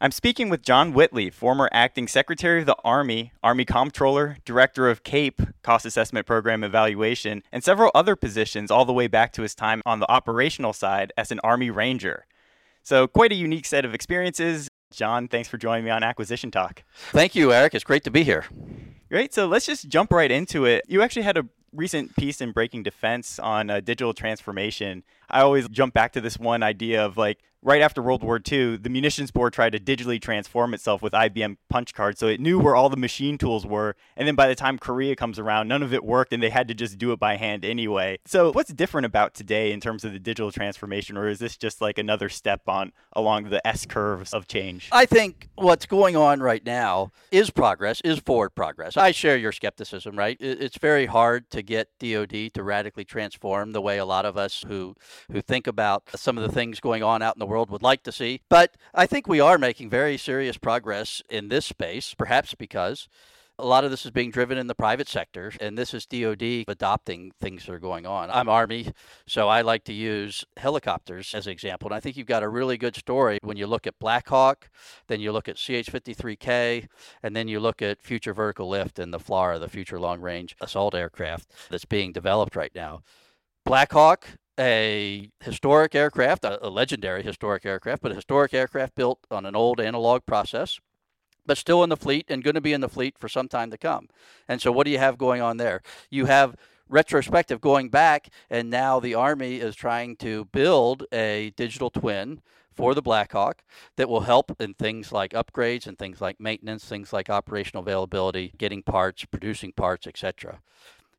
I'm speaking with John Whitley, former acting Secretary of the Army, Army Comptroller, Director of CAPE, Cost Assessment Program Evaluation, and several other positions all the way back to his time on the operational side as an Army Ranger. So, quite a unique set of experiences. John, thanks for joining me on Acquisition Talk. Thank you, Eric. It's great to be here. Great. So, let's just jump right into it. You actually had a recent piece in Breaking Defense on uh, digital transformation. I always jump back to this one idea of like right after World War II, the munitions board tried to digitally transform itself with IBM punch cards. So it knew where all the machine tools were. And then by the time Korea comes around, none of it worked and they had to just do it by hand anyway. So what's different about today in terms of the digital transformation? Or is this just like another step on along the S curves of change? I think what's going on right now is progress, is forward progress. I share your skepticism, right? It's very hard to get DoD to radically transform the way a lot of us who who think about some of the things going on out in the world would like to see. But I think we are making very serious progress in this space, perhaps because a lot of this is being driven in the private sector, and this is DoD adopting things that are going on. I'm Army, so I like to use helicopters as an example. And I think you've got a really good story when you look at Black Hawk, then you look at CH 53K, and then you look at Future Vertical Lift and the FLRAA, the Future Long Range Assault Aircraft that's being developed right now. Black Hawk a historic aircraft, a, a, legendary historic aircraft, but a historic aircraft built on an old analog process, but still in the fleet and going to be in the fleet for some time to come. And so, what do you have going on there? You have retrospective going back, and now the Army is trying to build a digital twin for the Blackhawk that will help in things like upgrades and things like maintenance, things like operational availability, getting parts, producing parts, etc.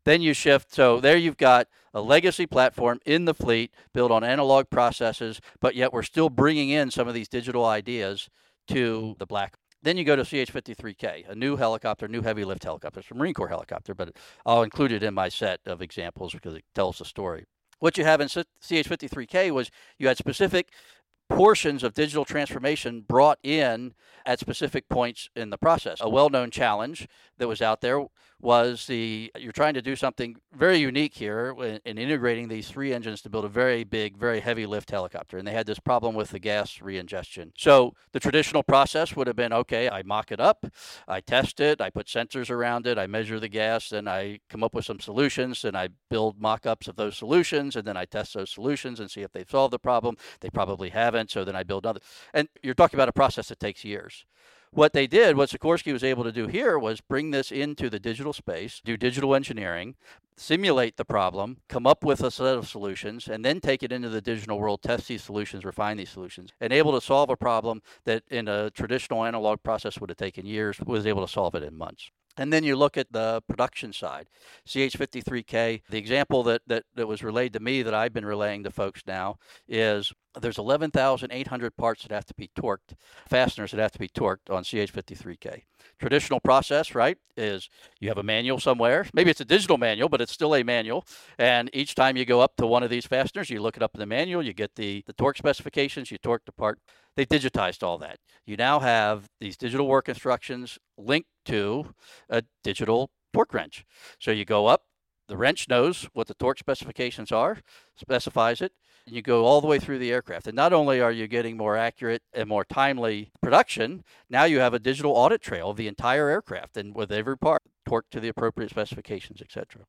Then you shift. So there you've got a legacy platform in the fleet built on analog processes, but yet we're still bringing in some of these digital ideas to the black. Then you go to CH-53K, a new helicopter, new heavy lift helicopter. It's a Marine Corps helicopter, but I'll include it in my set of examples because it tells the story. What you have in CH-53K was you had specific portions of digital transformation brought in at specific points in the process. A well known challenge that was out there was the you're trying to do something very unique here in, in, integrating these three engines to build a very big, very heavy lift helicopter. And they had this problem with the gas reingestion. So the traditional process would have been okay, I mock it up, I test it, I put sensors around it, I measure the gas, and I come up with some solutions, and I build mock ups of those solutions, and then I test those solutions and see if they've solved the problem. They probably haven't, so then I build another. And you're talking about a process that takes years. What they did, what Sikorsky was able to do here was bring this into the digital space, do digital engineering, simulate the problem, come up with a set of solutions, and then take it into the digital world, test these solutions, refine these solutions, and able to solve a problem that in a traditional analog process would have taken years, was able to solve it in months. And then you look at the production side. CH53K, the example that, that, that was relayed to me that I've been relaying to folks now is there's 11,800 parts that have to be torqued, fasteners that have to be torqued on CH53K. Traditional process, right, is you have a manual somewhere. Maybe it's a digital manual, but it's still a manual. And each time you go up to one of these fasteners, you look it up in the manual, you get the, the torque specifications, you torque the part. They've digitized all that. You now have these digital work instructions linked to a digital torque wrench. So you go up, the wrench knows what the torque specifications are, specifies it, and you go all the way through the aircraft. And not only are you getting more accurate and more timely production, now you have a digital audit trail of the entire aircraft and with every part torqued to the appropriate specifications, etc.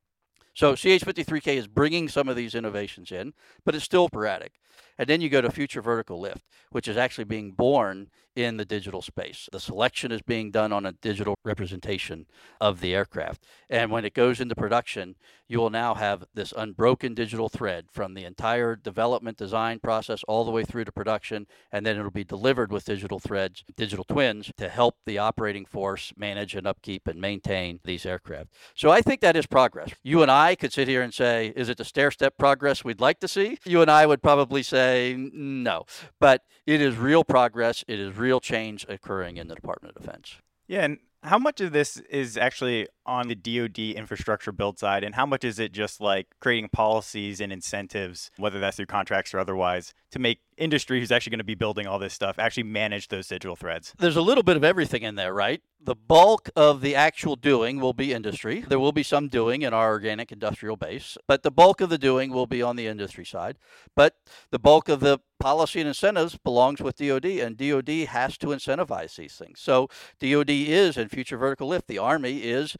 So CH53K is bringing some of these innovations in, but it's still sporadic. And then you go to future vertical lift, which is actually being born in the digital space. The selection is being done on a digital representation of the aircraft. And when it goes into production, you will now have this unbroken digital thread from the entire development design process all the way through to production. And then it'll be delivered with digital threads, digital twins to help the operating force manage and upkeep and maintain these aircraft. So I think that is progress. You and I could sit here and say, is it the stair step progress we'd like to see? You and I would probably say no. But it is real progress, it is real change occurring in the Department of Defense. Yeah, and how much of this is actually on the DoD infrastructure build side, and how much is it just like creating policies and incentives, whether that's through contracts or otherwise, to make industry who's actually going to be building all this stuff actually manage those digital threads? There's a little bit of everything in there, right? The bulk of the actual doing will be industry. There will be some doing in our organic industrial base, but the bulk of the doing will be on the industry side. But the bulk of the policy and incentives belongs with DoD, and DoD has to incentivize these things. So DoD is in future vertical lift. The Army is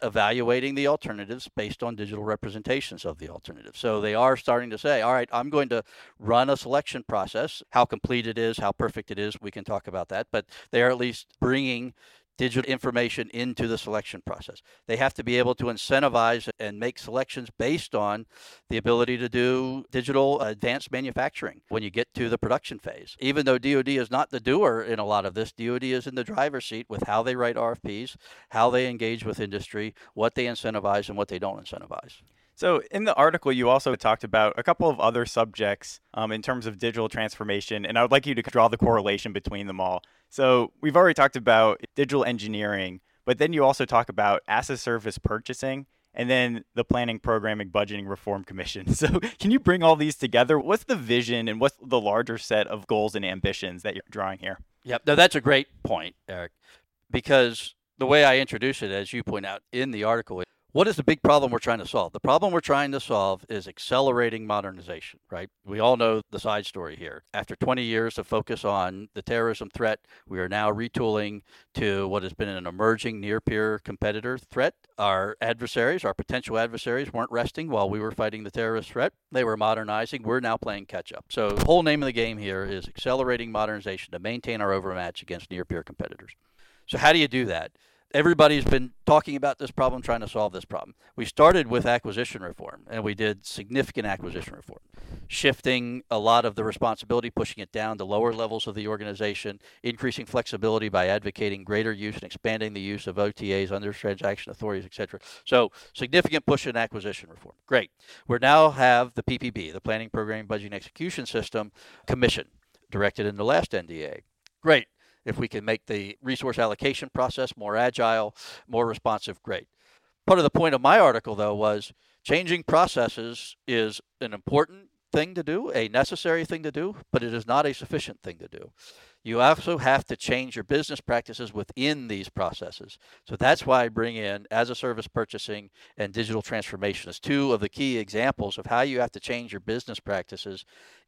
the alternatives based on digital representations of the alternatives. So mm-hmm. they are starting to say, all right, I'm going to run a selection process. How complete it is, how perfect it is, we can talk about that. But they are at least bringing digital information into the selection process. They have to be able to incentivize and make selections based on the ability to do digital advanced manufacturing when you get to the production phase. Even though DoD is not the doer in a lot of this, DoD is in the driver's seat with how they write RFPs, how they engage with industry, what they incentivize, and what they don't incentivize. So, in the article, you also talked about a couple of other subjects um, in terms of digital transformation, and I would like you to draw the correlation between them all. So we've already talked about digital engineering, but then you also talk about as a service purchasing and then the planning, programming, budgeting reform commission. So can you bring all these together? What's the vision and what's the larger set of goals and ambitions that you're drawing here? Yep, no, that's a great point, Eric, because the way I introduce it, as you point out in the article, what is the big problem we're trying to solve? The problem we're trying to solve is accelerating modernization, right? We all know the side story here. After 20 years of focus on the terrorism threat, we are now retooling to what has been an emerging near peer competitor threat. Our adversaries, our potential adversaries, weren't resting while we were fighting the terrorist threat. They were modernizing. We're now playing catch up. So, the whole name of the game here is accelerating modernization to maintain our overmatch against near peer competitors. So, how do you do that? Everybody's been talking about this problem, trying to solve this problem. We started with acquisition reform, and we did significant acquisition reform, shifting a lot of the responsibility, pushing it down to lower levels of the organization, increasing flexibility by advocating greater use and expanding the use of OTAs, other transaction authorities, etc. So significant push in acquisition reform. Great. We now have the PPB, the Planning, Program, Budgeting, Execution System Commission, directed in the last NDA. Great if we can make the resource allocation process more agile, more responsive, great. Part of the point of my article, though, was changing processes is an important thing to do, a necessary thing to do, but it is not a sufficient thing to do. You also have to change your business practices within these processes. So that's why I bring in as a service purchasing and digital transformation as two of the key examples of how you have to change your business practices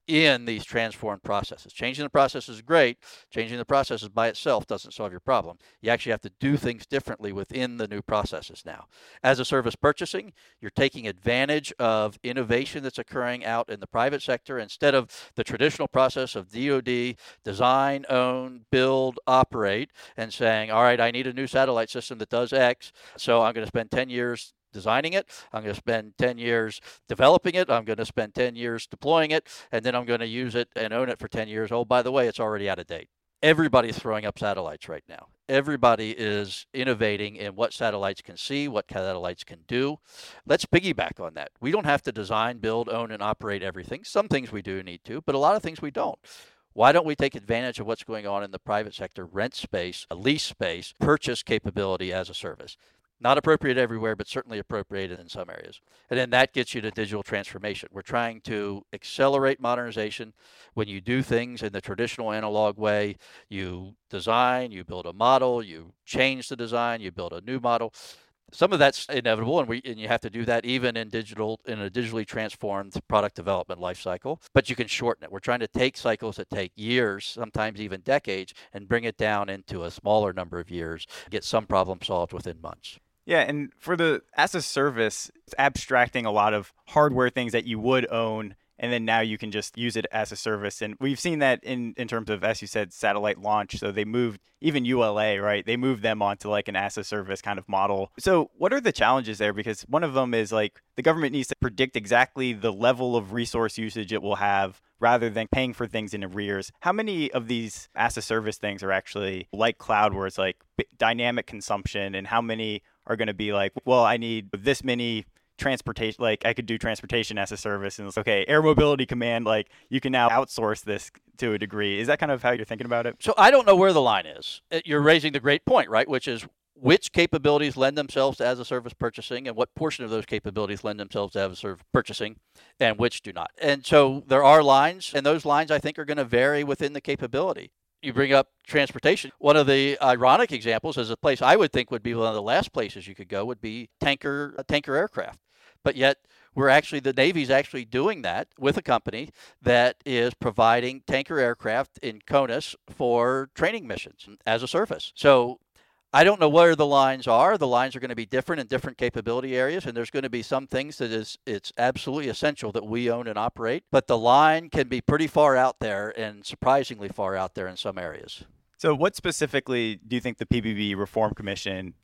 in these transformed processes. Changing the process is great. Changing the processes by itself doesn't solve your problem. You actually have to do things differently within the new processes now. As a service purchasing, you're taking advantage of innovation that's occurring out in the private sector instead of the traditional process of DoD design, own, build, operate, and saying, all right, I need a new satellite system that does X, so I'm going to spend 10 years designing it. I'm going to spend 10 years developing it. I'm going to spend 10 years deploying it. And then I'm going to use it and own it for 10 years. Oh, by the way, it's already out of date. Everybody's throwing up satellites right now. Everybody is innovating in what satellites can see, what satellites can do. Let's piggyback on that. We don't have to design, build, own, and operate everything. Some things we do need to, but a lot of things we don't. Why don't we take advantage of what's going on in the private sector, rent space, lease space, purchase capability as a service? Not appropriate everywhere, but certainly appropriated in some areas. And then that gets you to digital transformation. We're trying to accelerate modernization. When you do things in the traditional analog way, you design, you build a model, you change the design, you build a new model. Some of that's inevitable, and we and you have to do that even in digital in a digitally transformed product development lifecycle. But you can shorten it. We're trying to take cycles that take years, sometimes even decades, and bring it down into a smaller number of years. Get some problem solved within months. Yeah, and for the as a service, it's abstracting a lot of hardware things that you would own and then now you can just use it as a service. And we've seen that in, in terms of, as you said, satellite launch. So they moved even ULA, right? They moved them onto like an as a service kind of model. So what are the challenges there? Because one of them is like the government needs to predict exactly the level of resource usage it will have rather than paying for things in arrears. How many of these as a service things are actually like cloud where it's like dynamic consumption and how many are going to be like, well, I need this many transportation like I could do transportation as a service and it's okay, air mobility command like you can now outsource this to a degree. Is that kind of how you're thinking about it? So I don't know where the line is. Uh, you're raising the great point, right? Which is which capabilities lend themselves to as a service purchasing and what portion of those capabilities lend themselves to as a service purchasing and which do not. And so there are lines and those lines I think are going to vary within the capability you bring up transportation. One of the ironic examples is a place I would think would be one of the last places you could go would be tanker tanker aircraft. But yet we're actually the Navy's actually doing that with a company that is providing tanker aircraft in CONUS for training missions as a service. So I don't know where the lines are. The lines are going to be different in different capability areas, and there's going to be some things that is it's absolutely essential that we own and operate. But the line can be pretty far out there and surprisingly far out there in some areas. So, what specifically do you think the PPBE Reform Commission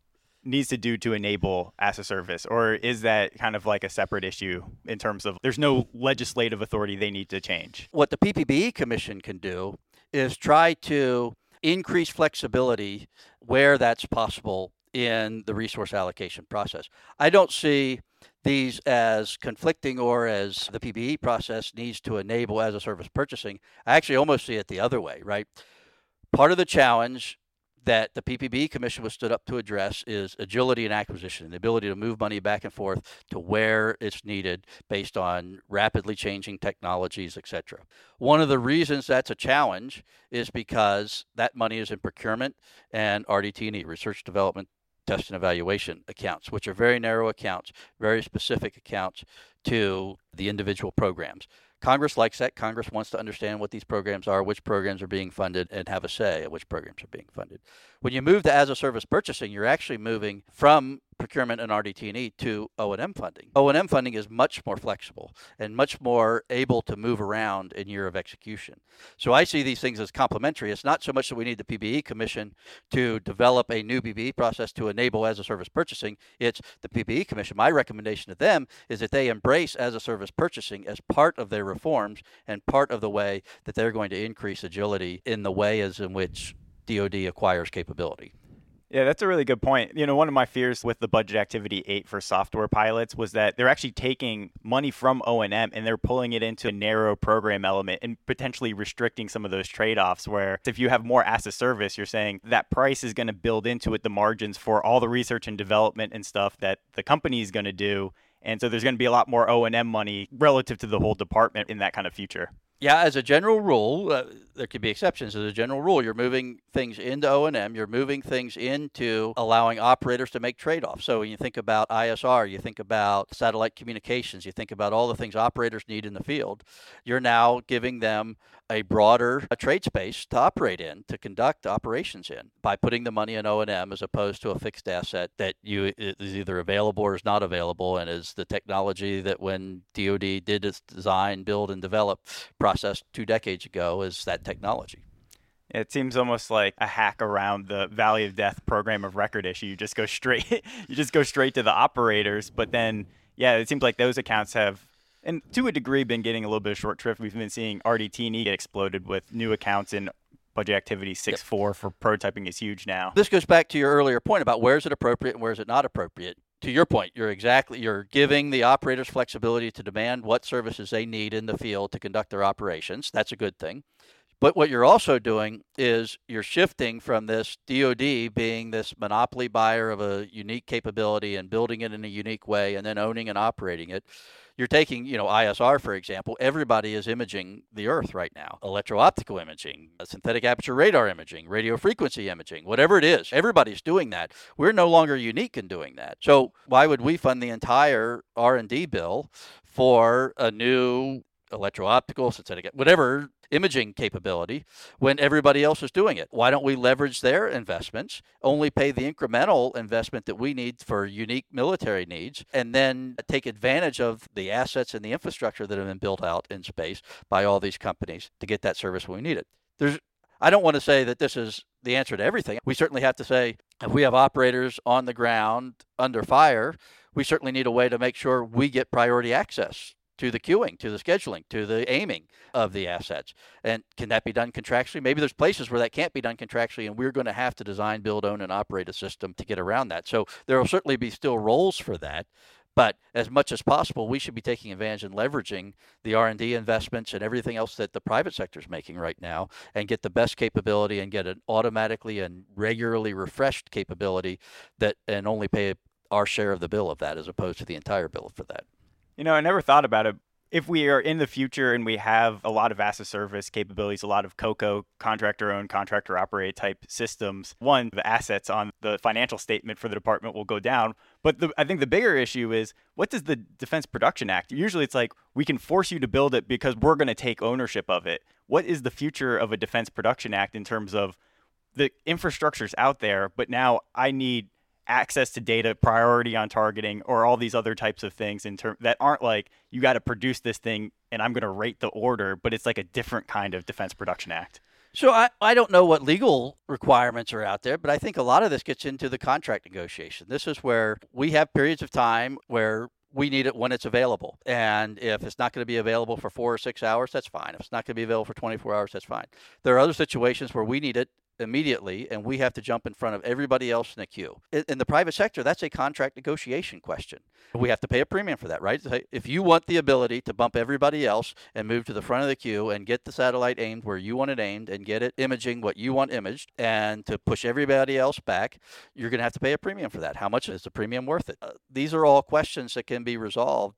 needs to do to enable as a service, or is that kind of like a separate issue in terms of there's no legislative authority they need to change? What the PPBE Commission can do is try to increase flexibility where that's possible in the resource allocation process. I don't see these as conflicting or as the PBE process needs to enable as a service purchasing. I actually almost see it the other way, right? Part of the challenge that the PPB Commission was stood up to address is agility and acquisition, the ability to move money back and forth to where it's needed based on rapidly changing technologies, etc. One of the reasons that's a challenge is because that money is in procurement and RDT&E, research development test and evaluation accounts, which are very narrow accounts, very specific accounts to the individual programs. Congress likes that. Congress wants to understand what these programs are, which programs are being funded, and have a say at which programs are being funded. When you move to as a service purchasing, you're actually moving from procurement and RDT&E to O&M funding. O&M funding is much more flexible and much more able to move around in year of execution. So I see these things as complementary. It's not so much that we need the PBE Commission to develop a new PBE process to enable as a service purchasing. It's the PBE Commission. My recommendation to them is that they embrace as a service purchasing as part of their reforms and part of the way that they're going to increase agility in the way as in which DoD acquires capability. Yeah, that's a really good point. You know, one of my fears with the budget activity 8 for software pilots was that they're actually taking money from O&M and they're pulling it into a narrow program element and potentially restricting some of those trade-offs where if you have more as a service, you're saying that price is going to build into it the margins for all the research and development and stuff that the company is going to do. And so there's going to be a lot more O&M money relative to the whole department in that kind of future. Yeah, as a general rule, uh, there could be exceptions. As a general rule, you're moving things into O and M. You're moving things into allowing operators to make trade-offs. So when you think about ISR, you think about satellite communications, you think about all the things operators need in the field. You're now giving them a broader a trade space to operate in, to conduct operations in, by putting the money in O and M as opposed to a fixed asset that you is either available or is not available, and is the technology that when DoD did its design, build, and develop process two decades ago is that technology. It seems almost like a hack around the Valley of Death program of record issue. You just go straight, you just go straight to the operators. But then, yeah, it seems like those accounts have, and to a degree, been getting a little bit of short shrift. We've been seeing RDT&E get exploded with new accounts in budget activity 6.4 yep. for prototyping is huge now. This goes back to your earlier point about where is it appropriate and where is it not appropriate to your point, you're exactly you're giving the operators flexibility to demand what services they need in the field to conduct their operations. That's a good thing. But what you're also doing is you're shifting from this DoD being this monopoly buyer of a unique capability and building it in a unique way and then owning and operating it you're taking, you know, ISR, for example, everybody is imaging the Earth right now. Electro-optical imaging, uh, synthetic aperture radar imaging, radio frequency imaging, whatever it is, everybody's doing that. We're no longer unique in doing that. So why would we fund the entire R&D bill for a new electro-optical, synthetic, whatever imaging capability when everybody else is doing it. Why don't we leverage their investments, only pay the incremental investment that we need for unique military needs, and then take advantage of the assets and the infrastructure that have been built out in space by all these companies to get that service when we need it? There's I don't want to say that this is the answer to everything. We certainly have to say if we have operators on the ground under fire, we certainly need a way to make sure we get priority access to the queuing, to the scheduling, to the aiming of the assets. And can that be done contractually? Maybe there's places where that can't be done contractually, and we're going to have to design, build, own, and operate a system to get around that. So there will certainly be still roles for that. But as much as possible, we should be taking advantage and leveraging the R&D investments and everything else that the private sector is making right now and get the best capability and get an automatically and regularly refreshed capability that and only pay our share of the bill of that as opposed to the entire bill for that. You know, I never thought about it. If we are in the future and we have a lot of as a service capabilities, a lot of COCO, contractor owned, contractor operated type systems, one, the assets on the financial statement for the department will go down. But the, I think the bigger issue is what does the Defense Production Act? Usually it's like we can force you to build it because we're going to take ownership of it. What is the future of a Defense Production Act in terms of the infrastructure's out there, but now I need access to data, priority on targeting, or all these other types of things in term that aren't like you got to produce this thing and I'm going to rate the order, but it's like a different kind of Defense Production Act. So I, I don't know what legal requirements are out there, but I think a lot of this gets into the contract negotiation. This is where we have periods of time where we need it when it's available. And if it's not going to be available for four or six hours, that's fine. If it's not going to be available for 24 hours, that's fine. There are other situations where we need it immediately and we have to jump in front of everybody else in the queue. In the private sector, that's a contract negotiation question. We have to pay a premium for that, right? If you want the ability to bump everybody else and move to the front of the queue and get the satellite aimed where you want it aimed and get it imaging what you want imaged and to push everybody else back, you're going to have to pay a premium for that. How much is the premium worth it? Uh, these are all questions that can be resolved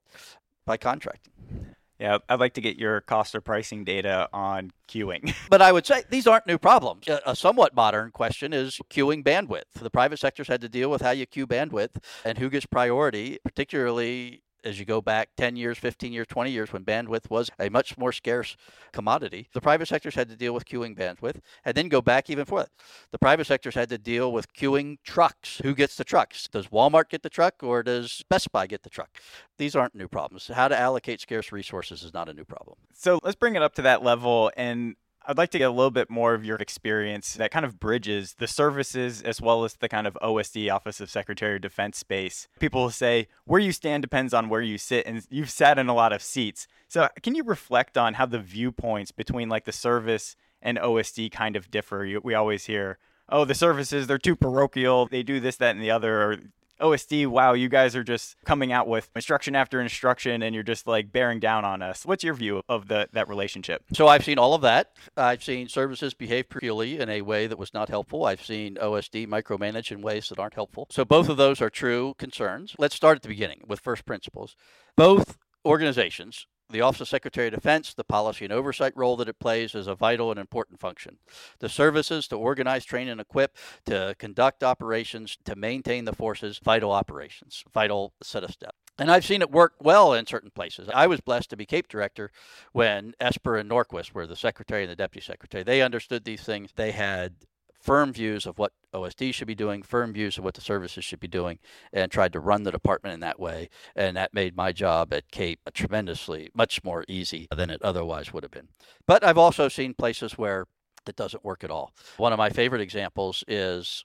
by contracting. Yeah, I'd like to get your cost or pricing data on queuing. but I would say these aren't new problems. A, somewhat modern question is queuing bandwidth. The private sector's had to deal with how you queue bandwidth and who gets priority, particularly as you go back 10 years, 15 years, 20 years, when bandwidth was a much more scarce commodity, the private sectors had to deal with queuing bandwidth and then go back even further. The private sectors had to deal with queuing trucks. Who gets the trucks? Does Walmart get the truck or does Best Buy get the truck? These aren't new problems. How to allocate scarce resources is not a new problem. So let's bring it up to that level and I'd like to get a little bit more of your experience that kind of bridges the services as well as the kind of OSD, Office of Secretary of Defense space. People say where you stand depends on where you sit, and you've sat in a lot of seats. So, can you reflect on how the viewpoints between like the service and OSD kind of differ? We always hear, oh, the services, they're too parochial, they do this, that, and the other, or OSD, wow, you guys are just coming out with instruction after instruction and you're just like bearing down on us. What's your view of the, that relationship? So I've seen all of that. I've seen services behave purely in a way that was not helpful. I've seen OSD micromanage in ways that aren't helpful. So both of those are true concerns. Let's start at the beginning with first principles. Both organizations the Office of Secretary of Defense, the policy and oversight role that it plays is a vital and important function. The services to organize, train, and equip, to conduct operations, to maintain the forces, vital operations, vital set of steps. And I've seen it work well in certain places. I was blessed to be CAPE director when Esper and Norquist were the secretary and the deputy secretary. They understood these things. They had firm views of what OSD should be doing, firm views of what the services should be doing, and tried to run the department in that way. And that made my job at CAPE tremendously much more easy than it otherwise would have been. But I've also seen places where it doesn't work at all. One of my favorite examples is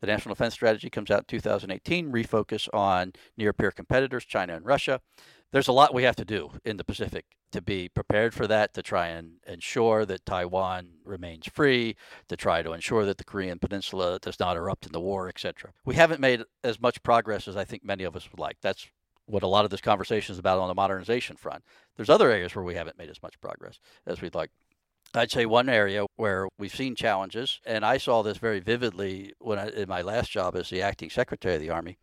the National Defense Strategy comes out in 2018, refocus on near peer competitors, China and Russia. There's a lot we have to do in the Pacific to be prepared for that, to try and ensure that Taiwan remains free, to try to ensure that the Korean Peninsula does not erupt in the war, etc. We haven't made as much progress as I think many of us would like. That's what a lot of this conversation is about on the modernization front. There's other areas where we haven't made as much progress as we'd like. I'd say one area where we've seen challenges, and I saw this very vividly when I, in my last job as the acting secretary of the Army,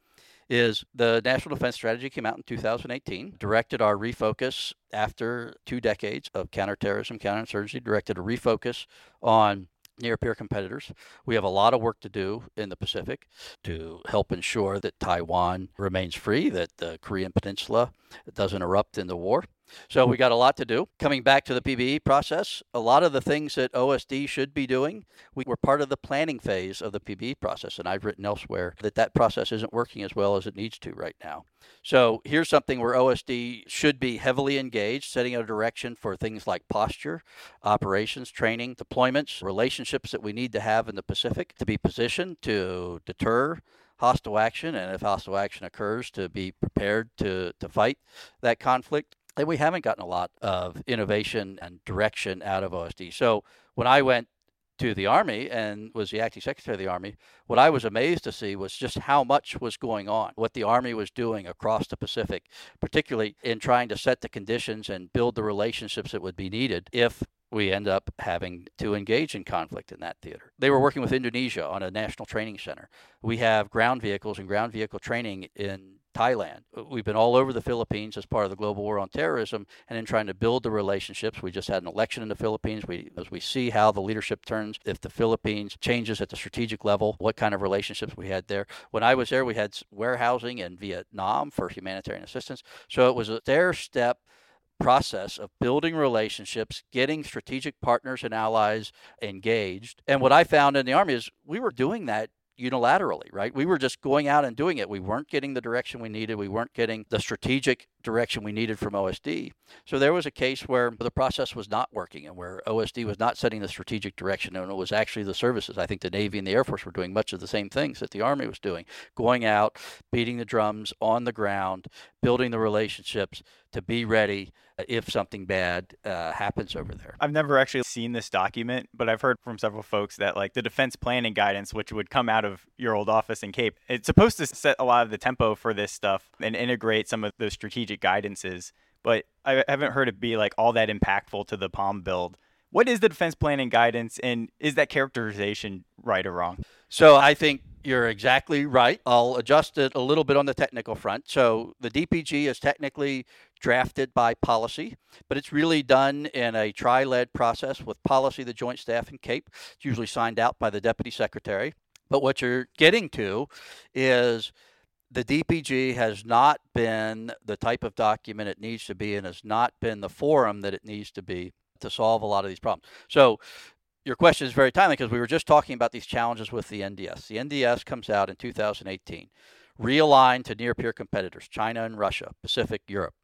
is the National Defense Strategy came out in 2018, directed our refocus after two decades of counterterrorism, counterinsurgency, directed a refocus on near peer competitors. We have a lot of work to do in the Pacific to help ensure that Taiwan remains free, that the Korean Peninsula doesn't erupt in the war. So hmm. we got a lot to do. Coming back to the PBE process, a lot of the things that OSD should be doing, we were part of the planning phase of the PBE process, and I've written elsewhere that that process isn't working as well as it needs to right now. So here's something where OSD should be heavily engaged, setting a direction for things like posture, operations, training, deployments, relationships that we need to have in the Pacific to be positioned to deter hostile action, and if hostile action occurs, to be prepared to, to fight that conflict and we haven't gotten a lot of innovation and direction out of OSD. So when I went to the Army and was the acting secretary of the Army, what I was amazed to see was just how much was going on, what the Army was doing across the Pacific, particularly in trying to set the conditions and build the relationships that would be needed if we end up having to engage in conflict in that theater. They were working with Indonesia on a national training center. We have ground vehicles and ground vehicle training in Thailand. Uh, we've been all over the Philippines as part of the global war on terrorism and in trying to build the relationships. We just had an election in the Philippines. We, as we see how the leadership turns, if the Philippines changes at the strategic level, what kind of relationships we had there. When I was there, we had warehousing in Vietnam for humanitarian assistance. So it was a stair step process of building relationships, getting strategic partners and allies engaged. And what I found in the Army is we were doing that unilaterally, right? We were just going out and doing it. We weren't getting the direction we needed. We weren't getting the strategic direction we needed from OSD. So there was a case where the process was not working and where OSD was not setting the strategic direction and it was actually the services. I think the Navy and the Air Force were doing much of the same things that the Army was doing, going out, beating the drums on the ground, building the relationships to be ready if something bad uh, happens over there. I've never actually seen this document, but I've heard from several folks that like the defense planning guidance, which would come out of your old office in Cape, it's supposed to set a lot of the tempo for this stuff and integrate some of those strategic guidances. But I haven't heard it be like all that impactful to the POM build. What is the defense planning guidance, and is that characterization right or wrong? So I think you're exactly right. I'll adjust it a little bit on the technical front. So the DPG is technically drafted by policy, but it's really done in a tri led process with policy, the Joint Staff, and CAPE. It's usually signed out by the Deputy Secretary. But what you're getting to is the DPG has not been the type of document it needs to be and has not been the forum that it needs to be to solve a lot of these problems. So your question is very timely because we were just talking about these challenges with the NDS. The NDS comes out in 2018, realigned to near peer competitors, China and Russia, Pacific, Europe.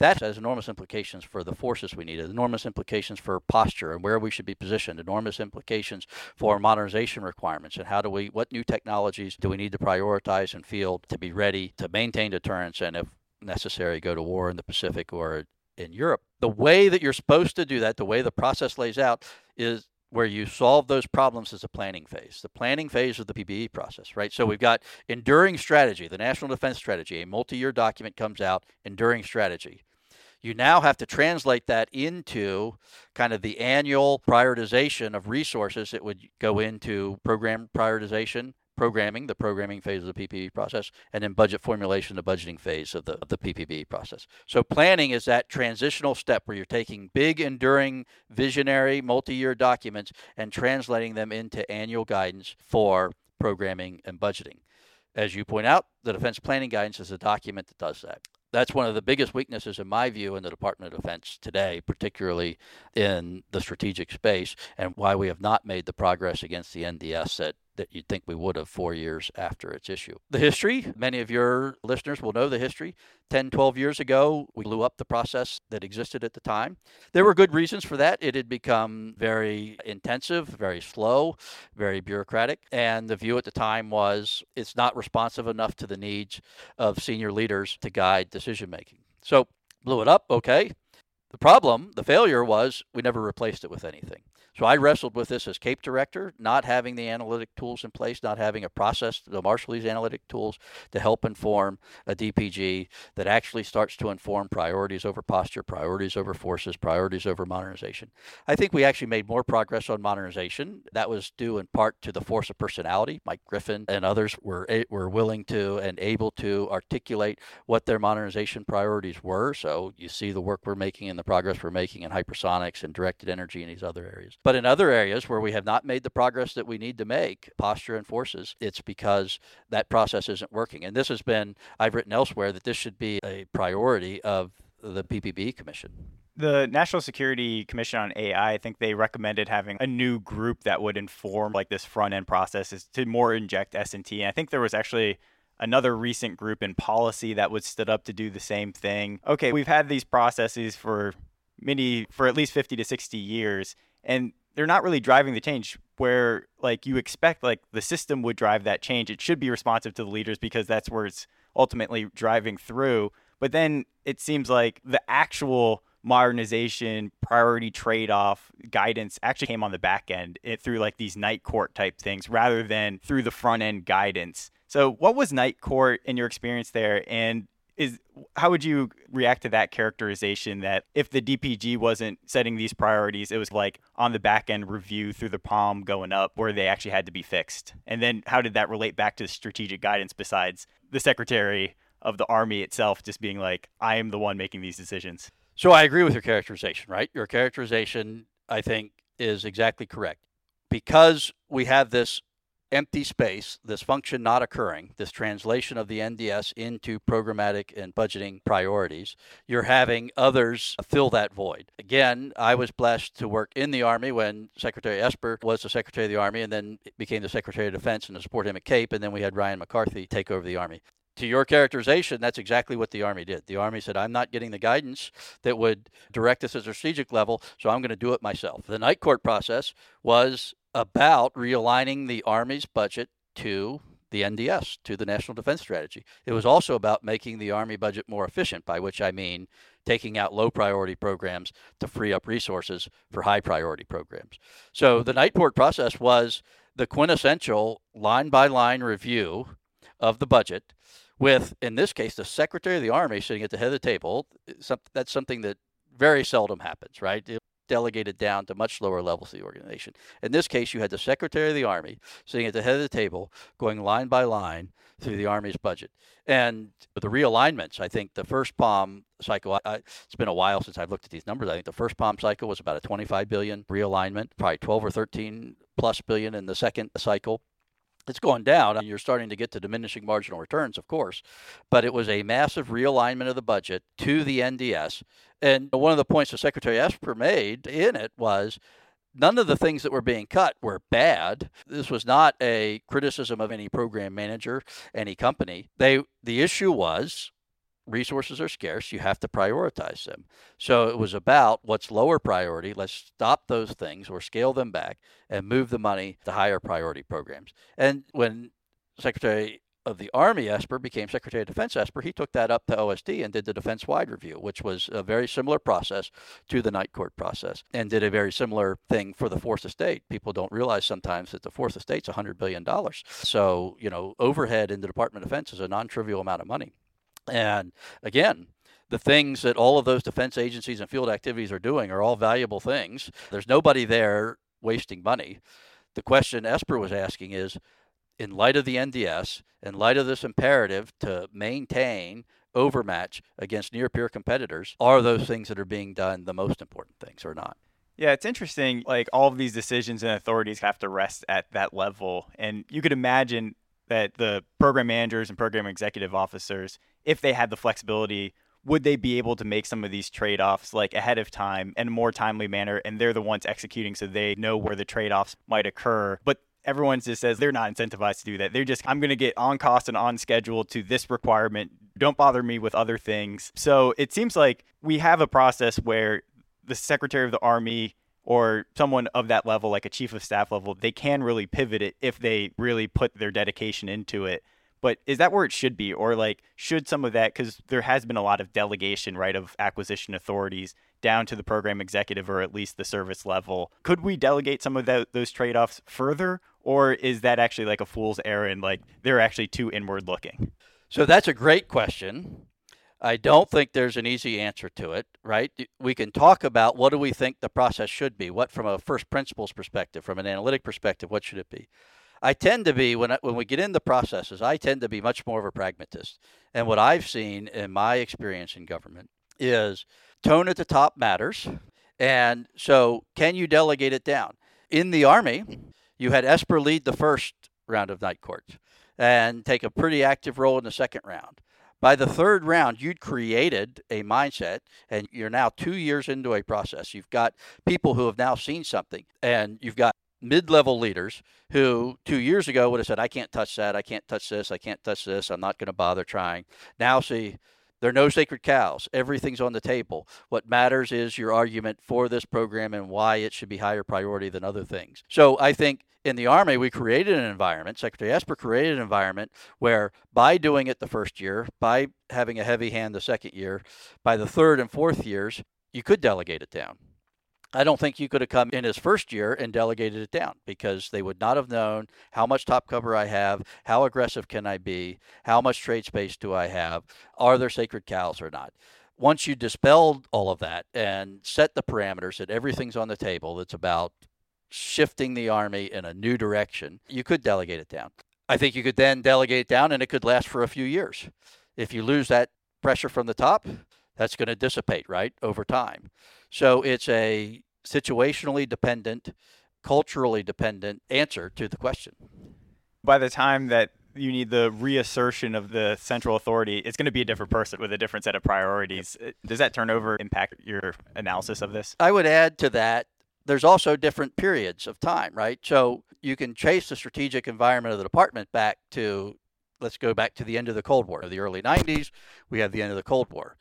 That has enormous implications for the forces we need, enormous implications for posture and where we should be positioned, enormous implications for modernization requirements and how do we, what new technologies do we need to prioritize and field to be ready to maintain deterrence and if necessary go to war in the Pacific or in Europe. The way that you're supposed to do that, the way the process lays out, is where you solve those problems is a planning phase, the planning phase of the PBE process, right? So hmm. we've got enduring strategy, the National Defense Strategy, a multi year document comes out, enduring strategy. You now have to translate that into kind of the annual prioritization of resources that would go into program prioritization, programming, the programming phase of the PPBE process, and then budget formulation, the budgeting phase of the, of the PPBE process. So planning is that transitional step where you're taking big, enduring, visionary, multi-year documents and translating them into annual guidance for programming and budgeting. As you point out, the defense planning guidance is a document that does that. That's one of the biggest weaknesses, in my view, in the Department of Defense today, particularly in the strategic space, and why we have not made the progress against the NDS that that you'd think we would have four years after its issue. The history, many of your listeners will know the history. 10, 12 years ago, we blew up the process that existed at the time. There were good reasons for that. It had become very intensive, very slow, very bureaucratic. And the view at the time was it's not responsive enough to the needs of senior leaders to guide decision making. So, blew it up, okay. The problem, the failure was we never replaced it with anything. So I wrestled with this as CAPE director, not having the analytic tools in place, not having a process to marshal these analytic tools to help inform a DPG that actually starts to inform priorities over posture, priorities over forces, priorities over modernization. I think we actually made more progress on modernization. That was due in part to the force of personality. Mike Griffin and others were were willing to and able to articulate what their modernization priorities were. So you see the work we're making and the progress we're making in hypersonics and directed energy and these other areas. But in other areas where we have not made the progress that we need to make, posture and forces, it's because that process isn't working. And this has been, I've written elsewhere that this should be a priority of the PPB Commission. The National Security Commission on AI, I think they recommended having a new group that would inform like this front end process is to more inject S&T. And I think there was actually another recent group in policy that was stood up to do the same thing. Okay, we've had these processes for many for at least 50 to 60 years and they're not really driving the change where like you expect like the system would drive that change it should be responsive to the leaders because that's where it's ultimately driving through but then it seems like the actual modernization, priority trade off guidance actually came on the back end it, through like these night court type things rather than through the front end guidance. So, what was night court in your experience there? And is how would you react to that characterization that if the DPG wasn't setting these priorities, it was like on the back end review through the POM going up where they actually had to be fixed? And then how did that relate back to strategic guidance besides the secretary of the army itself just being like, I am the one making these decisions? So I agree with your characterization, right? Your characterization, I think, is exactly correct. Because we have this empty space, this function not occurring, this translation of the NDS into programmatic and budgeting priorities, you're having others fill that void. Again, I was blessed to work in the Army when Secretary Esper was the Secretary of the Army and then became the Secretary of Defense and to support him at CAPE, and then we had Ryan McCarthy take over the Army to your characterization, that's exactly what the Army did. The Army said, I'm not getting the guidance that would direct us at a strategic level, so I'm going to do it myself. The night court process was about realigning the Army's budget to the NDS, to the National Defense Strategy. It was also about making the Army budget more efficient, by which I mean taking out low priority programs to free up resources for high priority programs. So the night court process was the quintessential line by line review of the budget with, in this case, the Secretary of the Army sitting at the head of the table. That's something that very seldom happens, right? Delegated down to much lower levels of the organization. In this case, you had the Secretary of the Army sitting at the head of the table, going line by line through the Army's budget. And the realignments, I think the first POM cycle, I, it's been a while since I've looked at these numbers. I think the first POM cycle was about a 25 billion realignment, probably 12 or 13 plus billion in the second cycle it's going down and you're starting to get to diminishing marginal returns of course but it was a massive realignment of the budget to the nds and one of the points that secretary esper made in it was none of the things that were being cut were bad. This was not a criticism of any program manager any company. They the issue was resources are scarce. You have to prioritize them. So it was about what's lower priority. Let's stop those things or scale them back and move the money to higher priority programs. And when Secretary of the Army Esper became Secretary of Defense Esper, he took that up to OSD and did the defense wide review, which was a very similar process to the night court process, and did a very similar thing for the fourth estate. People don't realize sometimes that the fourth estate's $100 billion. So, you know, overhead in the Department of Defense is a non trivial amount of money. And again, the things that all of those defense agencies and field activities are doing are all valuable things. There's nobody there wasting money. The question Esper was asking is in light of the NDS, in light of this imperative to maintain overmatch against near peer competitors, are those things that are being done the most important things or not? Yeah, it's interesting. Like all of these decisions and authorities have to rest at that level. And you could imagine that the program managers and program executive officers, if they had the flexibility, would they be able to make some of these trade-offs like ahead of time in a more timely manner and they're the ones executing so they know where the trade-offs might occur. But everyone just says they're not incentivized to do that. They're just i'm going to get on cost and on schedule to this requirement. Don't bother me with other things. So it seems like we have a process where the secretary of the army or someone of that level, like a chief of staff level, they can really pivot it if they really put their dedication into it. But is that where it should be? Or like, should some of that, because there has been a lot of delegation, right, of acquisition authorities down to the program executive or at least the service level. Could we delegate some of those trade offs further? Or is that actually like a fool's errand? Like they're actually too inward looking? So that's a great question. I don't think there's an easy answer to it, right? We can talk about what do we think the process should be, what from a first principles perspective, from an analytic perspective, what should it be? I tend to be when I, when we get into processes, I tend to be much more of a pragmatist. And what I've seen in my experience in government is tone at the top matters. And so, can you delegate it down? In the army, you had Esper lead the first round of night courts and take a pretty active role in the second round. By the third round, you'd created a mindset, and you're now two years into a process. You've got people who have now seen something, and you've got mid level leaders who two years ago would have said, I can't touch that, I can't touch this, I can't touch this, I'm not going to bother trying. Now see, there are no sacred cows. Everything's on the table. What matters is your argument for this program and why it should be higher priority than other things. So I think in the Army, we created an environment, Secretary Esper created an environment where by doing it the first year, by having a heavy hand the second year, by the third and fourth years, you could delegate it down. I don't think you could have come in his first year and delegated it down because they would not have known how much top cover I have, how aggressive can I be, how much trade space do I have, are there sacred cows or not. Once you dispelled all of that and set the parameters that everything's on the table, it's about shifting the army in a new direction, you could delegate it down. I think you could then delegate it down and it could last for a few years. If you lose that pressure from the top, that's going to dissipate, right, over time. So it's a situationally dependent, culturally dependent answer to the question. By the time that you need the reassertion of the central authority, it's going to be a different person with a different set of priorities. Does that turnover impact your analysis of this? I would add to that there's also different periods of time, right? So you can trace the strategic environment of the department back to, let's go back to the end of the Cold War, the early 90s. We have the end of the Cold War.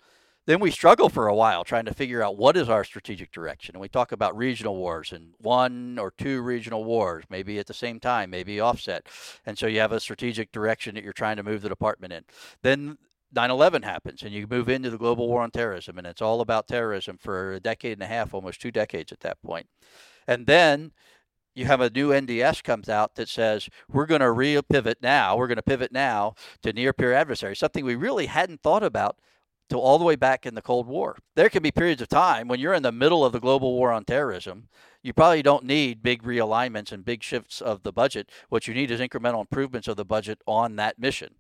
Then we struggle for a while trying to figure out what is our strategic direction. And we talk about regional wars and one or two regional wars, maybe at the same time, maybe offset. And so you have a strategic direction that you're trying to move the department in. Then 9 11 happens and you move into the global war on terrorism, and it's all about terrorism for a decade and a half, almost two decades at that point. And then you have a new NDS comes out that says we're going to re-pivot now. We're going to pivot now to near-peer adversaries, something we really hadn't thought about till all the way back in the Cold War. There can be periods of time when you're in the middle of the global war on terrorism. You probably don't need big realignments and big shifts of the budget. What you need is incremental improvements of the budget on that mission.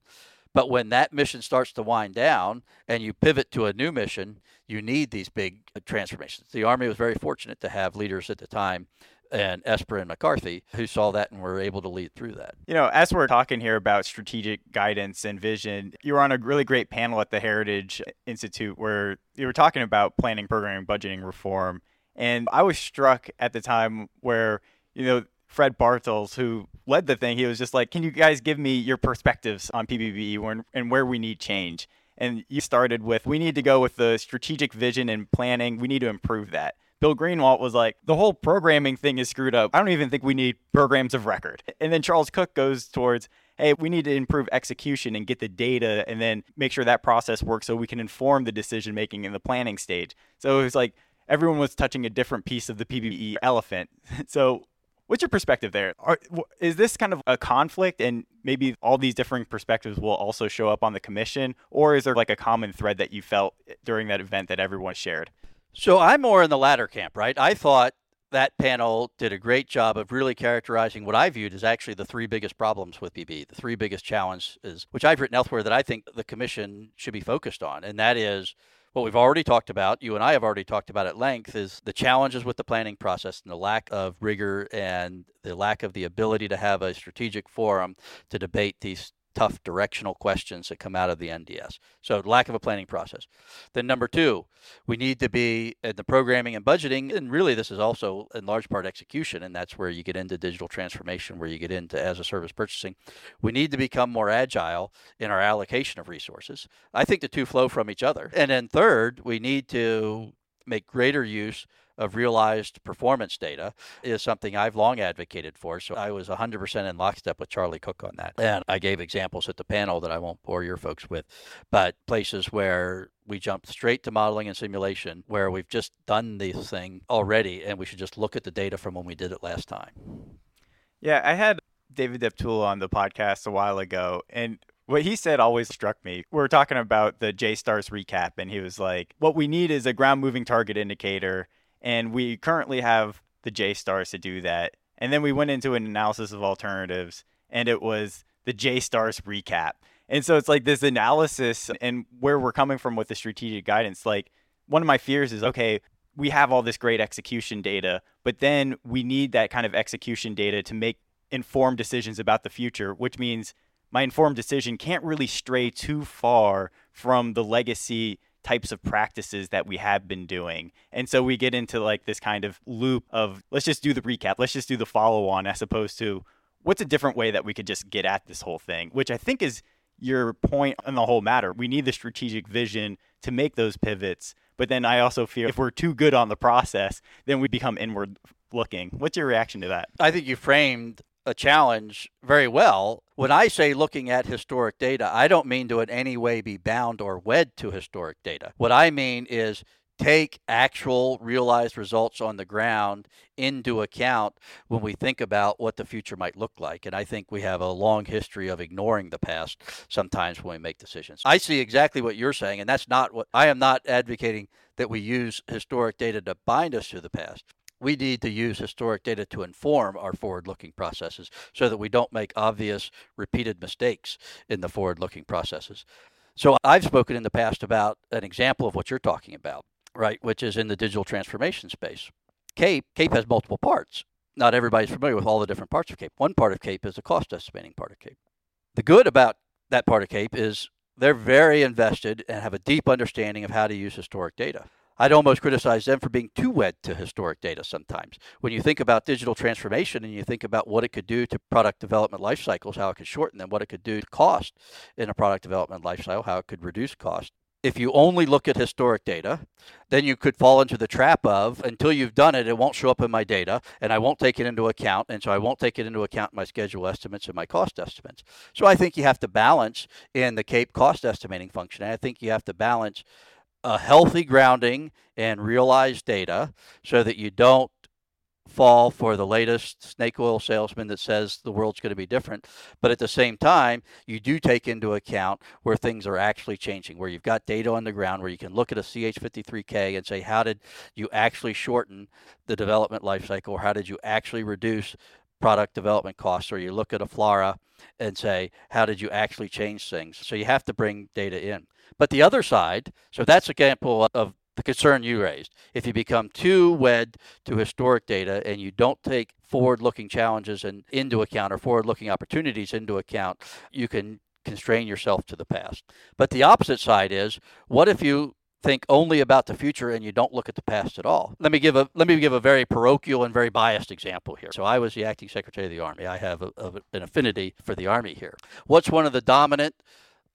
But when that mission starts to wind down and you pivot to a new mission, you need these big uh, transformations. The Army was very fortunate to have leaders at the time and Esper and McCarthy who saw that and were able to lead through that. You know, as we're talking here about strategic guidance and vision, you were on a really great panel at the Heritage Institute where you were talking about planning, programming, budgeting reform. And I was struck at the time where, you know, Fred Bartels, who led the thing, he was just like, Can you guys give me your perspectives on PPBE and where we need change? And you started with, We need to go with the strategic vision and planning. We need to improve that. Bill Greenwalt was like, the whole programming thing is screwed up. I don't even think we need programs of record. And then Charles Cook goes towards, hey, we need to improve execution and get the data and then make sure that process works so we can inform the decision making in the planning stage. So it was like everyone was touching a different piece of the PPBE elephant. so What's your perspective there? Are, is this kind of a conflict, and maybe all these different perspectives will also show up on the commission, or is there like a common thread that you felt eh, during that event that everyone shared? So I'm more in the latter camp, right? I thought that panel did a great job of really characterizing what I viewed as actually the three biggest problems with PPBE, the three biggest challenges, which I've written elsewhere that I think the commission should be focused on. And that is what we've already talked about, you and I have already talked about at length, is the challenges with the planning process and the lack of rigor and the lack of the ability to have a strategic forum to debate these tough directional questions that come out of the NDS. So lack of a planning process. Then number two, we need to be in the programming and budgeting, and really this is also in large part execution, and that's where you get into digital transformation, where you get into as a service purchasing. We need to become more agile in our allocation of resources. I think the two flow from each other. And then third, we need to make greater use of realized performance data is something I've long advocated for. So I was 100% in lockstep with Charlie Cook on that. And I gave examples at the panel that I won't bore your folks with, but places where we jump straight to modeling and simulation, where we've just done this thing already, and we should just look at the data from when we did it last time. Yeah, I had David Deptula on the podcast a while ago, and what he said always struck me. We were talking about the JSTARS recap, and he was like, What we need is a ground moving target indicator and we currently have the JSTARS to do that. And then we went into an analysis of alternatives, and it was the JSTARS recap. And so it's like this analysis and where we're coming from with the strategic guidance. Like one of my fears is okay, we have all this great execution data, but then we need that kind of execution data to make informed decisions about the future, which means my informed decision can't really stray too far from the legacy types of practices that we have been doing. And so we get into like this kind of loop of let's just do the recap, let's just do the follow on as opposed to what's a different way that we could just get at this whole thing, which I think is your point on the whole matter. We need the strategic vision to make those pivots. But then I also fear if we're too good on the process, then we become inward looking. What's your reaction to that? I think you framed a challenge very well. When I say looking at historic data, I don't mean to in any way be bound or wed to historic data. What I mean is take actual realized results on the ground into account when we think about what the future might look like. And I think we have a long history of ignoring the past sometimes when we make decisions. I see exactly what you're saying, and that's not what I am not advocating that we use historic data to bind us to the past we need to use historic data to inform our forward looking processes so that we don't make obvious repeated mistakes in the forward looking processes. So I've spoken in the past about an example of what you're talking about, right, which is in the digital transformation space. CAPE, CAPE has multiple parts. Not everybody's familiar with all the different parts of CAPE. One part of CAPE is the cost estimating part of CAPE. The good about that part of CAPE is they're very invested and have a deep understanding of how to use historic data. I'd almost criticize them for being too wed to historic data sometimes. When you think about digital transformation and you think about what it could do to product development life cycles, how it could shorten them, what it could do to cost in a product development life cycle, how it could reduce cost. If you only look at historic data, then you could fall into the trap of until you've done it, it won't show up in my data and I won't take it into account. And so I won't take it into account in my schedule estimates and my cost estimates. So I think you have to balance in the CAPE cost estimating function. I think you have to balance a healthy grounding and realized data so that you don't fall for the latest snake oil salesman that says the world's going to be different. But at the same time, you do take into account where things are actually changing, where you've got data on the ground, where you can look at a CH53K and say, how did you actually shorten the development life cycle, or how did you actually reduce product development costs? Or you look at a FLRAA and say, how did you actually change things? So you have to bring data in. But the other side, so that's an example of the concern you raised. If you become too wed to historic data and you don't take forward-looking challenges and into account or forward-looking opportunities into account, you can constrain yourself to the past. But the opposite side is, what if you think only about the future and you don't look at the past at all. Let me give a let me give a very parochial and very biased example here. So I was the acting secretary of the army. I have a, a, an affinity for the army here. What's one of the dominant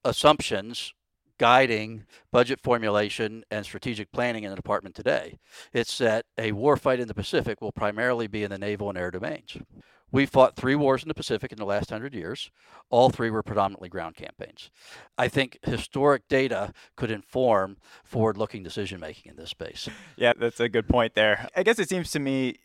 assumptions guiding budget formulation and strategic planning in the department today. It's that a warfight in the Pacific will primarily be in the naval and air domains. We fought three wars in the Pacific in the last hundred years. All three were predominantly ground campaigns. I think historic data could inform forward looking decision making in this space. Yeah, that's a good point there. I guess it seems to me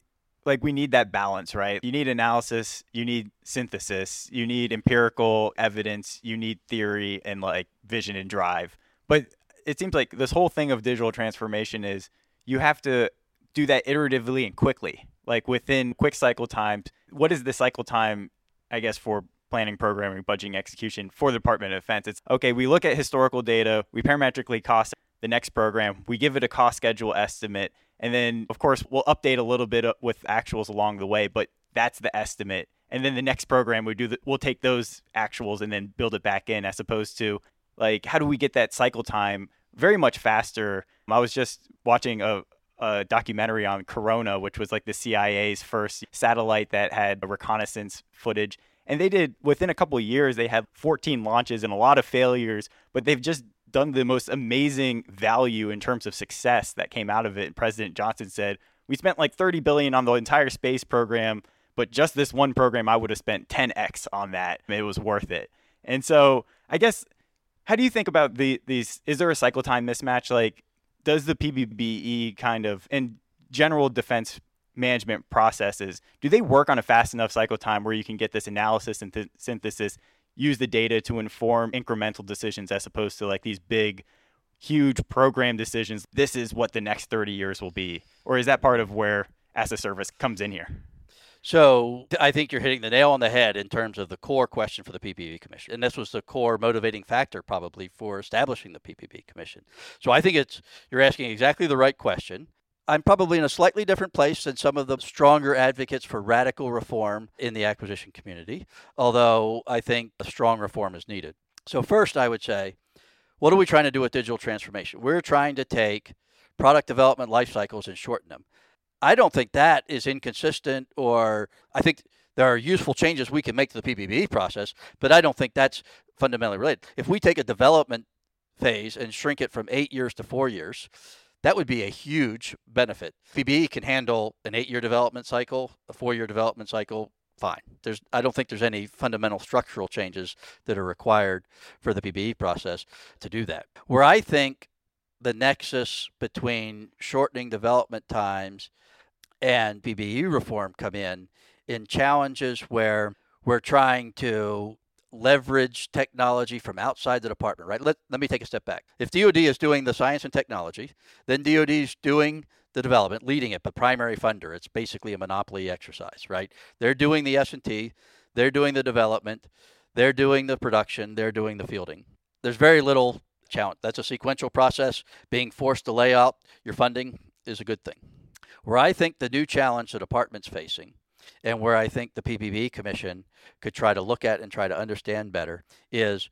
like we need that balance, right? You need analysis, you need synthesis, you need empirical evidence, you need theory and like vision and drive. But it seems like this whole thing of digital transformation is you have to do that iteratively and quickly, like within quick cycle times. What is the cycle time, I guess, for planning, programming, budgeting, execution for the Department of Defense? It's okay, we look at historical data, we parametrically cost the next program, we give it a cost schedule estimate, and then, of course, we'll update a little bit uh, with actuals along the way, but that's the estimate. And then the next program we do, the, we'll take those actuals and then build it back in, as opposed to like how do we get that cycle time very much faster. I was just watching a, a documentary on Corona, which was like the CIA's first satellite that had reconnaissance footage. And they did within a couple of years, they had 14 launches and a lot of failures, but they've just done the most amazing value in terms of success that came out of it. And President Johnson said, "We spent like 30 billion on the entire space program, but just this one program I would have spent 10x on that. It was worth it." And so, I guess how do you think about the these is there a cycle time mismatch like does the PPBE kind of in general defense management processes do they work on a fast enough cycle time where you can get this analysis and th- synthesis use the data to inform incremental decisions as opposed to like these big huge program decisions this is what the next 30 years will be? Or is that part of where as a service comes in here so I think you're hitting the nail on the head in terms of the core question for the PPBE Commission. And this was the core motivating factor probably for establishing the PPBE Commission. So I think it's you're asking exactly the right question. I'm probably in a slightly different place than some of the stronger advocates for radical reform in the acquisition community, although I think a strong reform is needed. So, first, I would say, what are we trying to do with digital transformation? We're trying to take product development life cycles and shorten them. I don't think that is inconsistent, or I think there are useful changes we can make to the PPBE process, but I don't think that's fundamentally related. If we take a development phase and shrink it from eight years to four years, that would be a huge benefit. PPBE can handle an eight-year development cycle, a four-year development cycle. Fine. There's, I don't think there's any fundamental structural changes that are required for the PPBE process to do that. Where I think the nexus between shortening development times and PPBE reform come in in challenges where we're trying to leverage technology from outside the department, right? Let, let me take a step back. If DoD is doing the science and technology, then DoD is doing the development, leading it, but primary funder. It's basically a monopoly exercise, right? They're doing the S&T, they're doing the development, they're doing the production, they're doing the fielding. There's very little challenge. That's a sequential process. Being forced to lay out your funding is a good thing. Where I think the new challenge the department's facing and where I think the PPBE Commission could try to look at and try to understand better is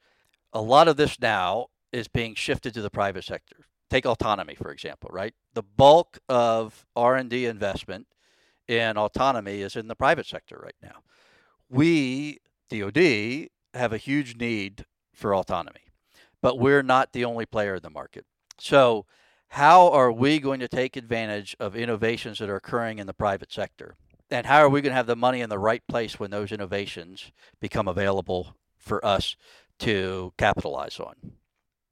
a lot of this now is being shifted to the private sector. Take autonomy for example, right? The bulk of R&D investment in autonomy is in the private sector right now. We DoD have a huge need for autonomy, but we're not the only player in the market. So how are we going to take advantage of innovations that are occurring in the private sector? and how are we going to have the money in the right place when those innovations become available for us to capitalize on?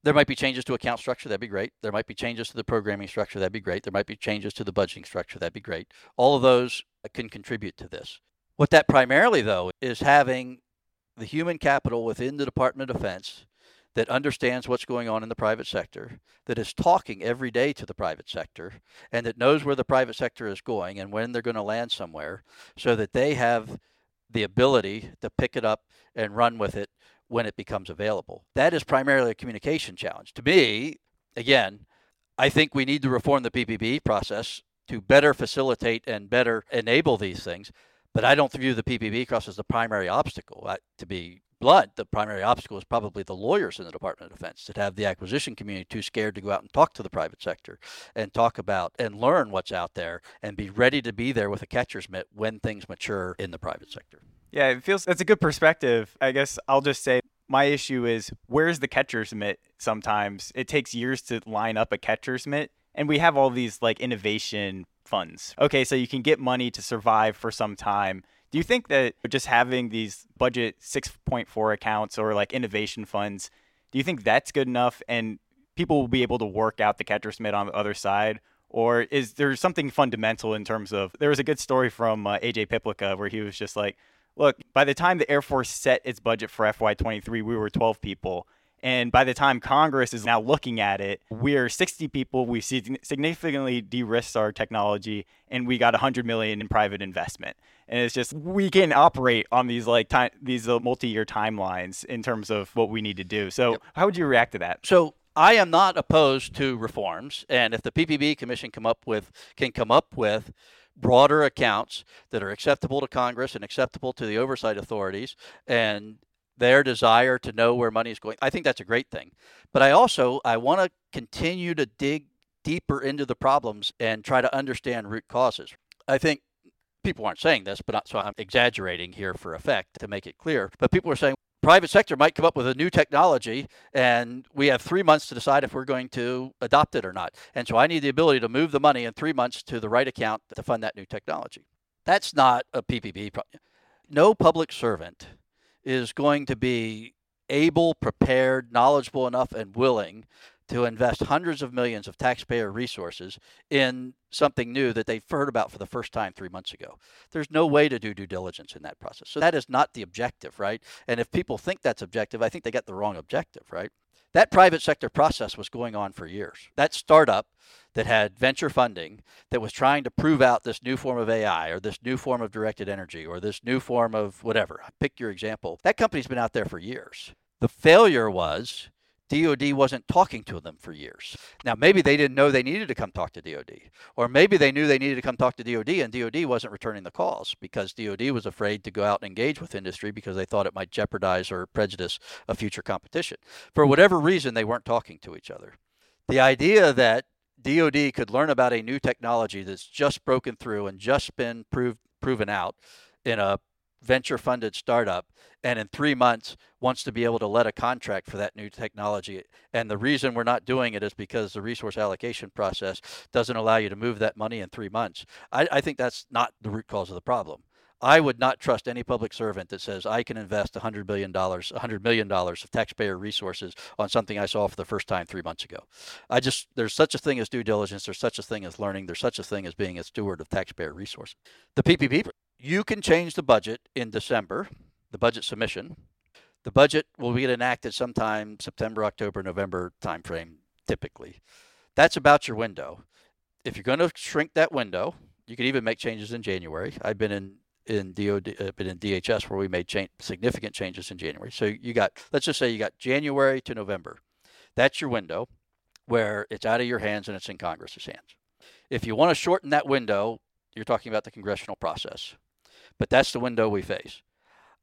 There might be changes to account structure, that'd be great. There might be changes to the programming structure, that'd be great. There might be changes to the budgeting structure, that'd be great. All of those can contribute to this. What that primarily, though, is having the human capital within the Department of Defense that understands what's going on in the private sector, that is talking every day to the private sector, and that knows where the private sector is going and when they're going to land somewhere, so that they have the ability to pick it up and run with it when it becomes available. That is primarily a communication challenge. To me, again, I think we need to reform the PPBE process to better facilitate and better enable these things. But I don't view the PPBE process as the primary obstacle. to be blunt, the primary obstacle is probably the lawyers in the Department of Defense that have the acquisition community too scared to go out and talk to the private sector and talk about and learn what's out there and be ready to be there with a catcher's mitt when things mature in the private sector. Yeah, it feels that's a good perspective. I guess I'll just say my issue is where's the catcher's mitt sometimes? It takes years to line up a catcher's mitt and we have all these like innovation funds. Okay, so you can get money to survive for some time do you think that just having these budget 6.4 accounts or like innovation funds, do you think that's good enough and people will be able to work out the catcher's mitt on the other side? Or is there something fundamental in terms of there was a good story from uh, AJ Piplica where he was just like, look, by the time the Air Force set its budget for FY23, we were 12 people. And by the time Congress is now looking at it, we're 60 people. We significantly de-risked our technology, and we got 100 million in private investment. And it's just we can operate on these like time these uh, multi-year timelines in terms of what we need to do. So, yep. how would you react to that? So, I am not opposed to reforms, and if the PPBE Commission come up with can come up with broader accounts that are acceptable to Congress and acceptable to the oversight authorities, and their desire to know where money is going. I think that's a great thing. But I also I want to continue to dig deeper into the problems and try to understand root causes. I think people aren't saying this, but not, so I'm exaggerating here for effect to make it clear. But people are saying private sector might come up with a new technology and we have three months to decide if we're going to adopt it or not. And so I need the ability to move the money in three months to the right account to fund that new technology. That's not a PPBE. No public servant is going to be able, prepared, knowledgeable enough, and willing to invest hundreds of millions of taxpayer resources in something new that they've heard about for the first time three months ago. There's no way to do due diligence in that process. So that is not the objective, right? And if people think that's objective, I think they got the wrong objective, right? That private sector process was going on for years. That startup that had venture funding that was trying to prove out this new form of AI or this new form of directed energy or this new form of whatever, pick your example, that company's been out there for years. The failure was DOD wasn't talking to them for years. Now, maybe they didn't know they needed to come talk to DOD, or maybe they knew they needed to come talk to DOD and DOD wasn't returning the calls because DOD was afraid to go out and engage with industry because they thought it might jeopardize or prejudice a future competition. For whatever reason, they weren't talking to each other. The idea that DOD could learn about a new technology that's just broken through and just been proved proven out in a venture funded startup and in three months wants to be able to let a contract for that new technology. And the reason we're not doing it is because the resource allocation process doesn't allow you to move that money in three months. I, I think that's not the root cause of the problem. I would not trust any public servant that says I can invest $100 billion, $100 million of taxpayer resources on something I saw for the first time three months ago. I just, there's such a thing as due diligence, there's such a thing as learning, there's such a thing as being a steward of taxpayer resources. The PPBE, you can change the budget in December, the budget submission. The budget will get enacted sometime September, October, November timeframe, typically. That's about your window. If you're going to shrink that window, you can even make changes in January. I've been in in DOD, uh, been in DHS where we made significant changes in January. So you got, let's just say you got January to November. That's your window where it's out of your hands and it's in Congress's hands. If you want to shorten that window, you're talking about the congressional process. But that's the window we face.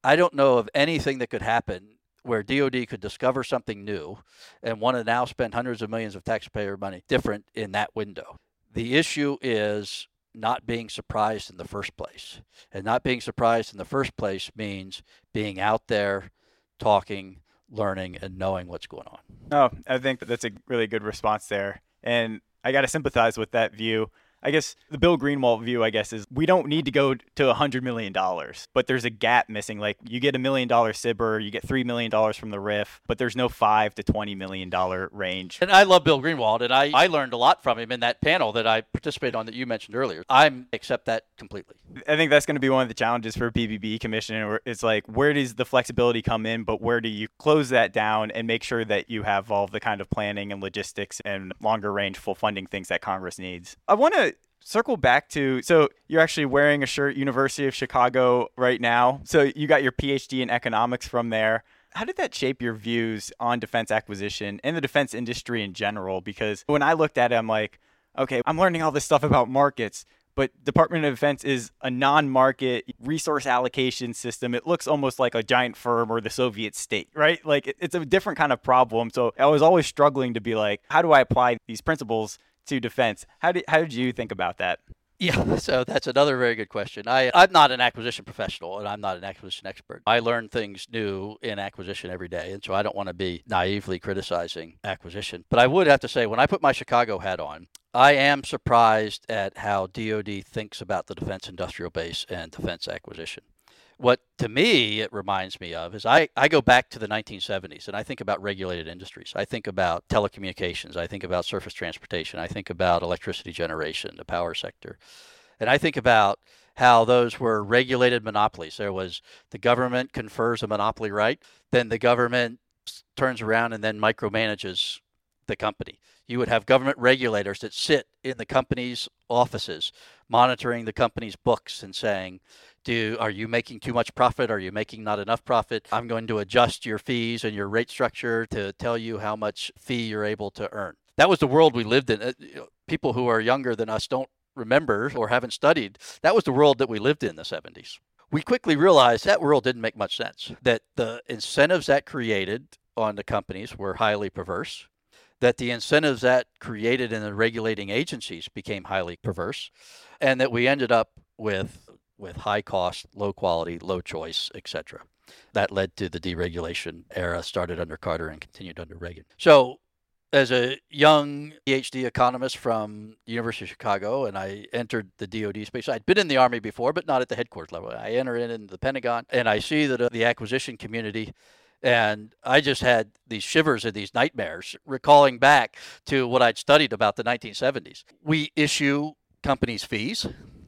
I don't know of anything that could happen where DOD could discover something new and want to now spend hundreds of millions of taxpayer money different in that window. The issue is not being surprised in the first place. And not being surprised in the first place means being out there, talking, learning, and knowing what's going on. Oh, I think that's a really good response there. And I got to sympathize with that view. I guess the Bill Greenwalt view, I guess, is we don't need to go to a $100 million, but there's a gap missing. Like you get a million dollar SBIR, you get $3 million from the RIF, but there's no 5 to $20 million range. And I love Bill Greenwalt, and I, I learned a lot from him in that panel that I participated on that you mentioned earlier. I accept that completely. I think that's going to be one of the challenges for PPBE Commission. It's like, where does the flexibility come in, but where do you close that down and make sure that you have all the kind of planning and logistics and longer range full funding things that Congress needs? I want to circle back to so you're actually wearing a shirt University of Chicago right now. So you got your PhD in economics from there. How did that shape your views on defense acquisition and the defense industry in general? Because when I looked at it, I'm like, okay, I'm learning all this stuff about markets, but Department of Defense is a non-market resource allocation system. It looks almost like a giant firm or the Soviet state, right? Like it's a different kind of problem. So I was always struggling to be like, how do I apply these principles to defense. How did how did you think about that? Yeah, so that's another very good question. I, I'm not an acquisition professional and I'm not an acquisition expert. I learn things new in acquisition every day. And so I don't want to be naively criticizing acquisition. But I would have to say, when I put my Chicago hat on, I am surprised at how DoD thinks about the defense industrial base and defense acquisition what to me it reminds me of is I, I go back to the 1970s and I think about regulated industries. I think about telecommunications. I think about surface transportation. I think about electricity generation, the power sector. And I think about how those were regulated monopolies. There was the government confers a monopoly right, then the government turns around and then micromanages the company. You would have government regulators that sit in the company's offices monitoring the company's books and saying, do are you making too much profit? Are you making not enough profit? I'm going to adjust your fees and your rate structure to tell you how much fee you're able to earn. That was the world we lived in. Uh, people who are younger than us don't remember or haven't studied. That was the world that we lived in the 70s we quickly realized that world didn't make much sense that the incentives that created on the companies were highly perverse that the incentives that created in the regulating agencies became highly perverse and that we ended up with with high cost, low quality, low choice, etc. That led to the deregulation era, started under Carter and continued under Reagan. So, as a young PhD economist from the University of Chicago, and I entered the DoD space. I'd been in the Army before, but not at the headquarters level. I enter in in the Pentagon, and I see that uh, the acquisition community and I just had these shivers and these nightmares recalling back to what I'd studied about the 1970s. We issue companies fees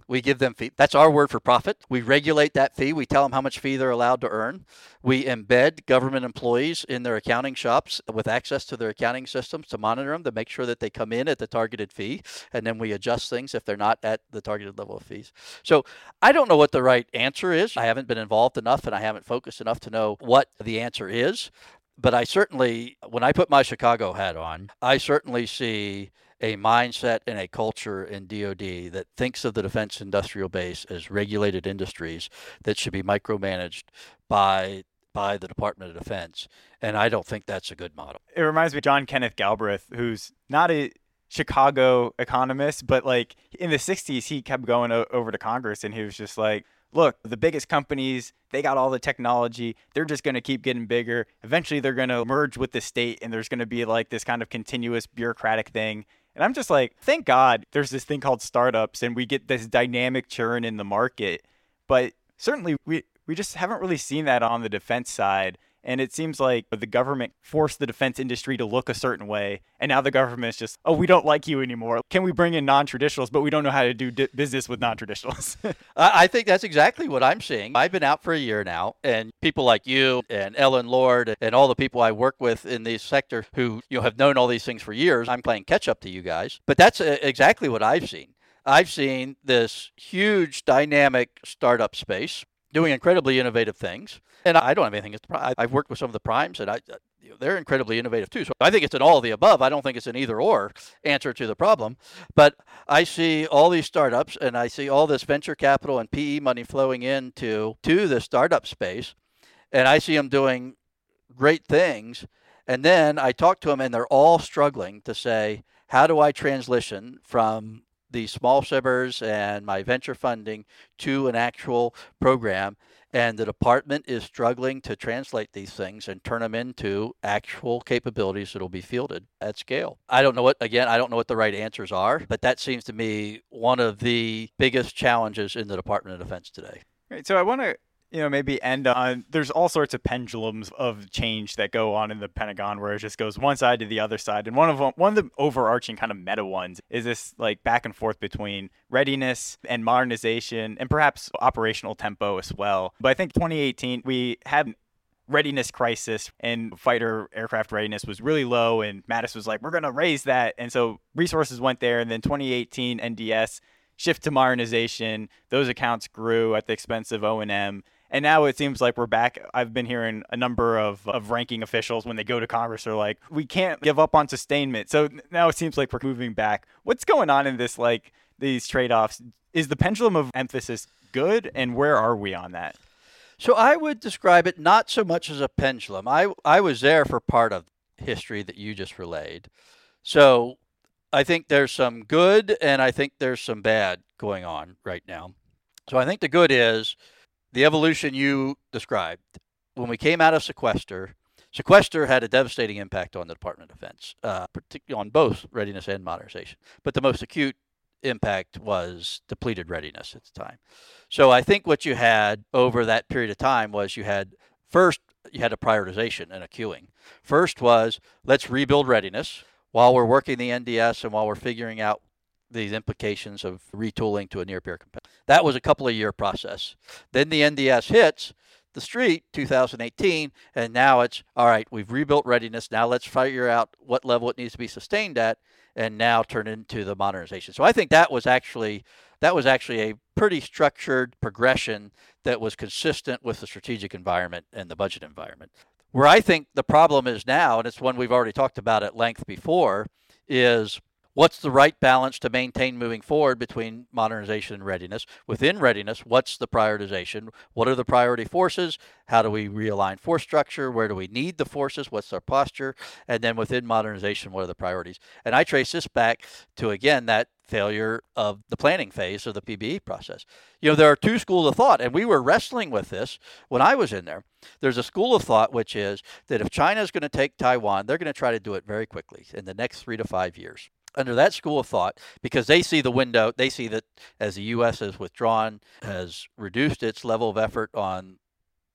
we give them fee. That's our word for profit. We regulate that fee. We tell them how much fee they're allowed to earn. We embed government employees in their accounting shops with access to their accounting systems to monitor them to make sure that they come in at the targeted fee. And then we adjust things if they're not at the targeted level of fees. So I don't know what the right answer is. I haven't been involved enough and I haven't focused enough to know what the answer is. But I certainly, when I put my Chicago hat on, I certainly see a mindset and a culture in DoD that thinks of the defense industrial base as regulated industries that should be micromanaged by by the Department of Defense. And I don't think that's a good model. It reminds me of John Kenneth Galbraith, who's not a Chicago economist, but like in the 60s, he kept going o- over to Congress and he was just like, look, the biggest companies, they got all the technology. They're just going to keep getting bigger. Eventually, they're going to merge with the state, and there's going to be like this kind of continuous bureaucratic thing. And I'm just like, thank God there's this thing called startups and we get this dynamic churn in the market. But certainly we we just haven't really seen that on the defense side. And it seems like the government forced the defense industry to look a certain way. And now the government is just, oh, we don't like you anymore. Can we bring in non traditionals, but we don't know how to do business with non traditionals? I think that's exactly what I'm seeing. I've been out for a year now, and people like you and Ellen Lord and all the people I work with in this sector who you know, have known all these things for years, I'm playing catch up to you guys. But that's uh, exactly what I've seen. I've seen this huge dynamic startup space doing incredibly innovative things. And I don't have anything. I've worked with some of the primes, and I, uh, they're incredibly innovative too. So I think it's an all of the above. I don't think it's an either or answer to the problem. But I see all these startups, and I see all this venture capital and PE money flowing into to the startup space, and I see them doing great things. And then I talk to them, and they're all struggling to say, how do I transition from the small SBIRs and my venture funding to an actual program and the department is struggling to translate these things and turn them into actual capabilities that will be fielded at scale. I don't know what, again, I don't know what the right answers are, but that seems to me one of the biggest challenges in the Department of Defense today. Right. So I want to you know, maybe end on there's all sorts of pendulums of change that go on in the Pentagon where it just goes one side to the other side. And one of them, one of the overarching kind of meta ones is this like back and forth between readiness and modernization and perhaps operational tempo as well. But I think 2018 we had readiness crisis and fighter aircraft readiness was really low and Mattis was like we're going to raise that and so resources went there and then 2018 NDS shift to modernization those accounts grew at the expense of O&M and now it seems like we're back. I've been hearing a number of, of ranking officials when they go to Congress are like, we can't give up on sustainment. So now it seems like we're moving back. What's going on in this, like these trade offs? Is the pendulum of emphasis good? And where are we on that? So I would describe it not so much as a pendulum. I, I was there for part of history that you just relayed. So I think there's some good and I think there's some bad going on right now. So I think the good is the evolution you described, when we came out of sequester, sequester had a devastating impact on the Department of Defense, uh, particularly on both readiness and modernization. But the most acute impact was depleted readiness at the time. So I think what you had over that period of time was you had first you had a prioritization and a queuing. First was let's rebuild readiness while we're working the NDS and while we're figuring out these implications of retooling to a near peer competitor. That was a couple of year process. Then the NDS hits the street 2018 and now it's all right we've rebuilt readiness. Now let's figure out what level it needs to be sustained at and now turn into the modernization. So i think that was actually that was actually a pretty structured progression that was consistent with the strategic environment and the budget environment. Where i think the problem is now and it's one we've already talked about at length before is what's the right balance to maintain moving forward between modernization and readiness? Within readiness, what's the prioritization? What are the priority forces? How do we realign force structure? Where do we need the forces? What's our posture? And then within modernization, what are the priorities? And I trace this back to, again, that failure of the planning phase of the PPBE process. You know, there are two schools of thought, and we were wrestling with this when I was in there. There's a school of thought which is that if China is going to take Taiwan, they're going to try to do it very quickly in the next three to five years under that school of thought because they see the window they see that as the US has withdrawn has reduced its level of effort on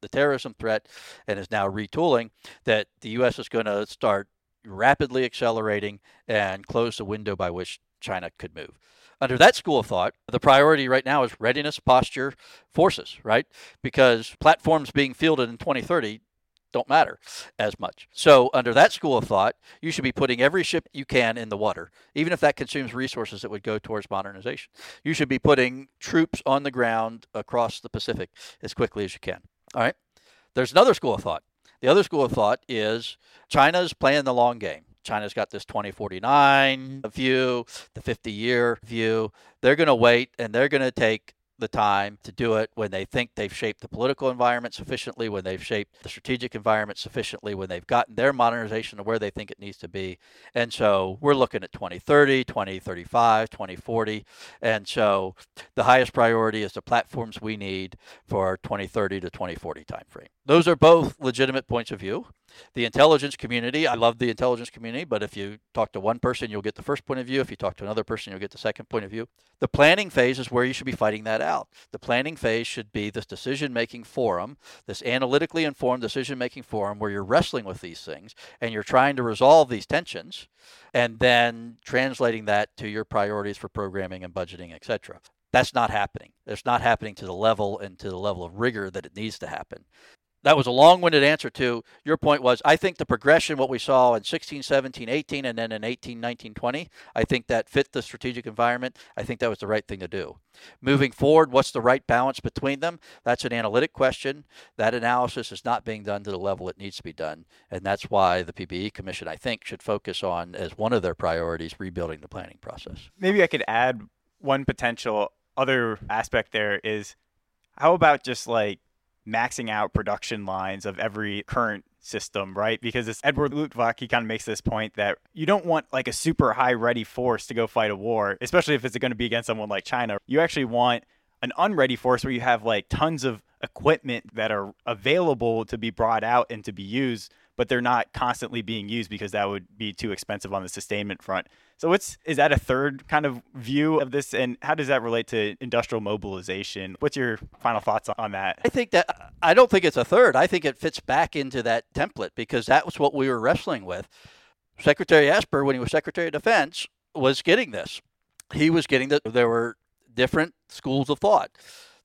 the terrorism threat and is now retooling that the US is going to start rapidly accelerating and close the window by which China could move. Under that school of thought, the priority right now is readiness, posture, forces, right? Because platforms being fielded in 2030 don't matter as much. So, under that school of thought, you should be putting every ship you can in the water, even if that consumes resources that would go towards modernization. You should be putting troops on the ground across the Pacific as quickly as you can. All right. There's another school of thought. The other school of thought is China's playing the long game. China's got this 2049 view, the 50 year view. They're going to wait and they're going to take the time to do it when they think they've shaped the political environment sufficiently, when they've shaped the strategic environment sufficiently, when they've gotten their modernization to where they think it needs to be. And so we're looking at 2030, 2035, 2040. And so the highest priority is the platforms we need for our 2030 to 2040 timeframe. Those are both legitimate points of view. The intelligence community, I love the intelligence community, but if you talk to one person, you'll get the first point of view. If you talk to another person, you'll get the second point of view. The planning phase is where you should be fighting that out. The planning phase should be this decision making forum, this analytically informed decision making forum where you're wrestling with these things and you're trying to resolve these tensions and then translating that to your priorities for programming and budgeting, etc. That's not happening. It's not happening to the level and to the level of rigor that it needs to happen that was a long-winded answer to your point was i think the progression what we saw in 16 17 18 and then in 18 19 20 i think that fit the strategic environment. I think that was the right thing to do. Moving forward what's the right balance between them? That's an analytic question. That analysis is not being done to the level it needs to be done. And that's why the PPBE commission i think should focus on as one of their priorities rebuilding the planning process. Maybe i could add one potential other aspect there is how about just like maxing out production lines of every current system, right? Because it's Edward Luttwak, he kind of makes this point that you don't want like a super high ready force to go fight a war, especially if it's going to be against someone like China. You actually want an unready force where you have like tons of equipment that are available to be brought out and to be used, but they're not constantly being used because that would be too expensive on the sustainment front. So what's is that a third kind of view of this and how does that relate to industrial mobilization? What's your final thoughts on that? I think that uh, I don't think it's a third. I think it fits back into that template because that was what we were wrestling with. Secretary Esper when he was Secretary of Defense was getting this. He was getting that there were different schools of thought.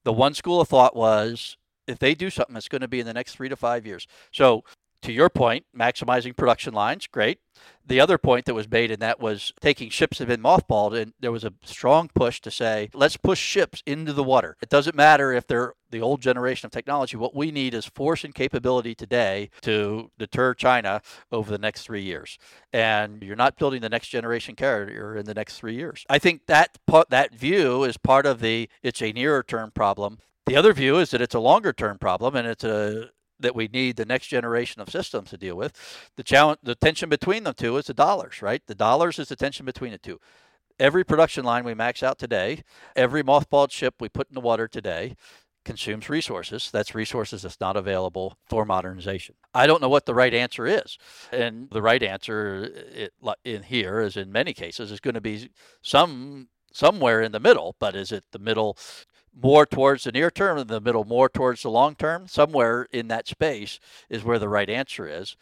The one school of thought was if they do something, it's going to be in the next three to five years. So to your point, maximizing production lines, great. The other point that was made in that was taking ships that have been mothballed, and there was a strong push to say, let's push ships into the water. It doesn't matter if they're the old generation of technology. What we need is force and capability today to deter China over the next three years. And you're not building the next generation carrier in the next three years. I think that part, that view is part of the it's a nearer term problem. The other view is that it's a longer term problem and it's a that we need the next generation of systems to deal with. The challenge, the tension between the two is the dollars, right? The dollars is the tension between the two. Every production line we max out today, every mothballed ship we put in the water today consumes resources. That's resources that's not available for modernization. I don't know what the right answer is. And the right answer in here, as in many cases, is going to be some somewhere in the middle, but is it the middle more towards the near term and the middle more towards the long term somewhere in that space is where the right answer is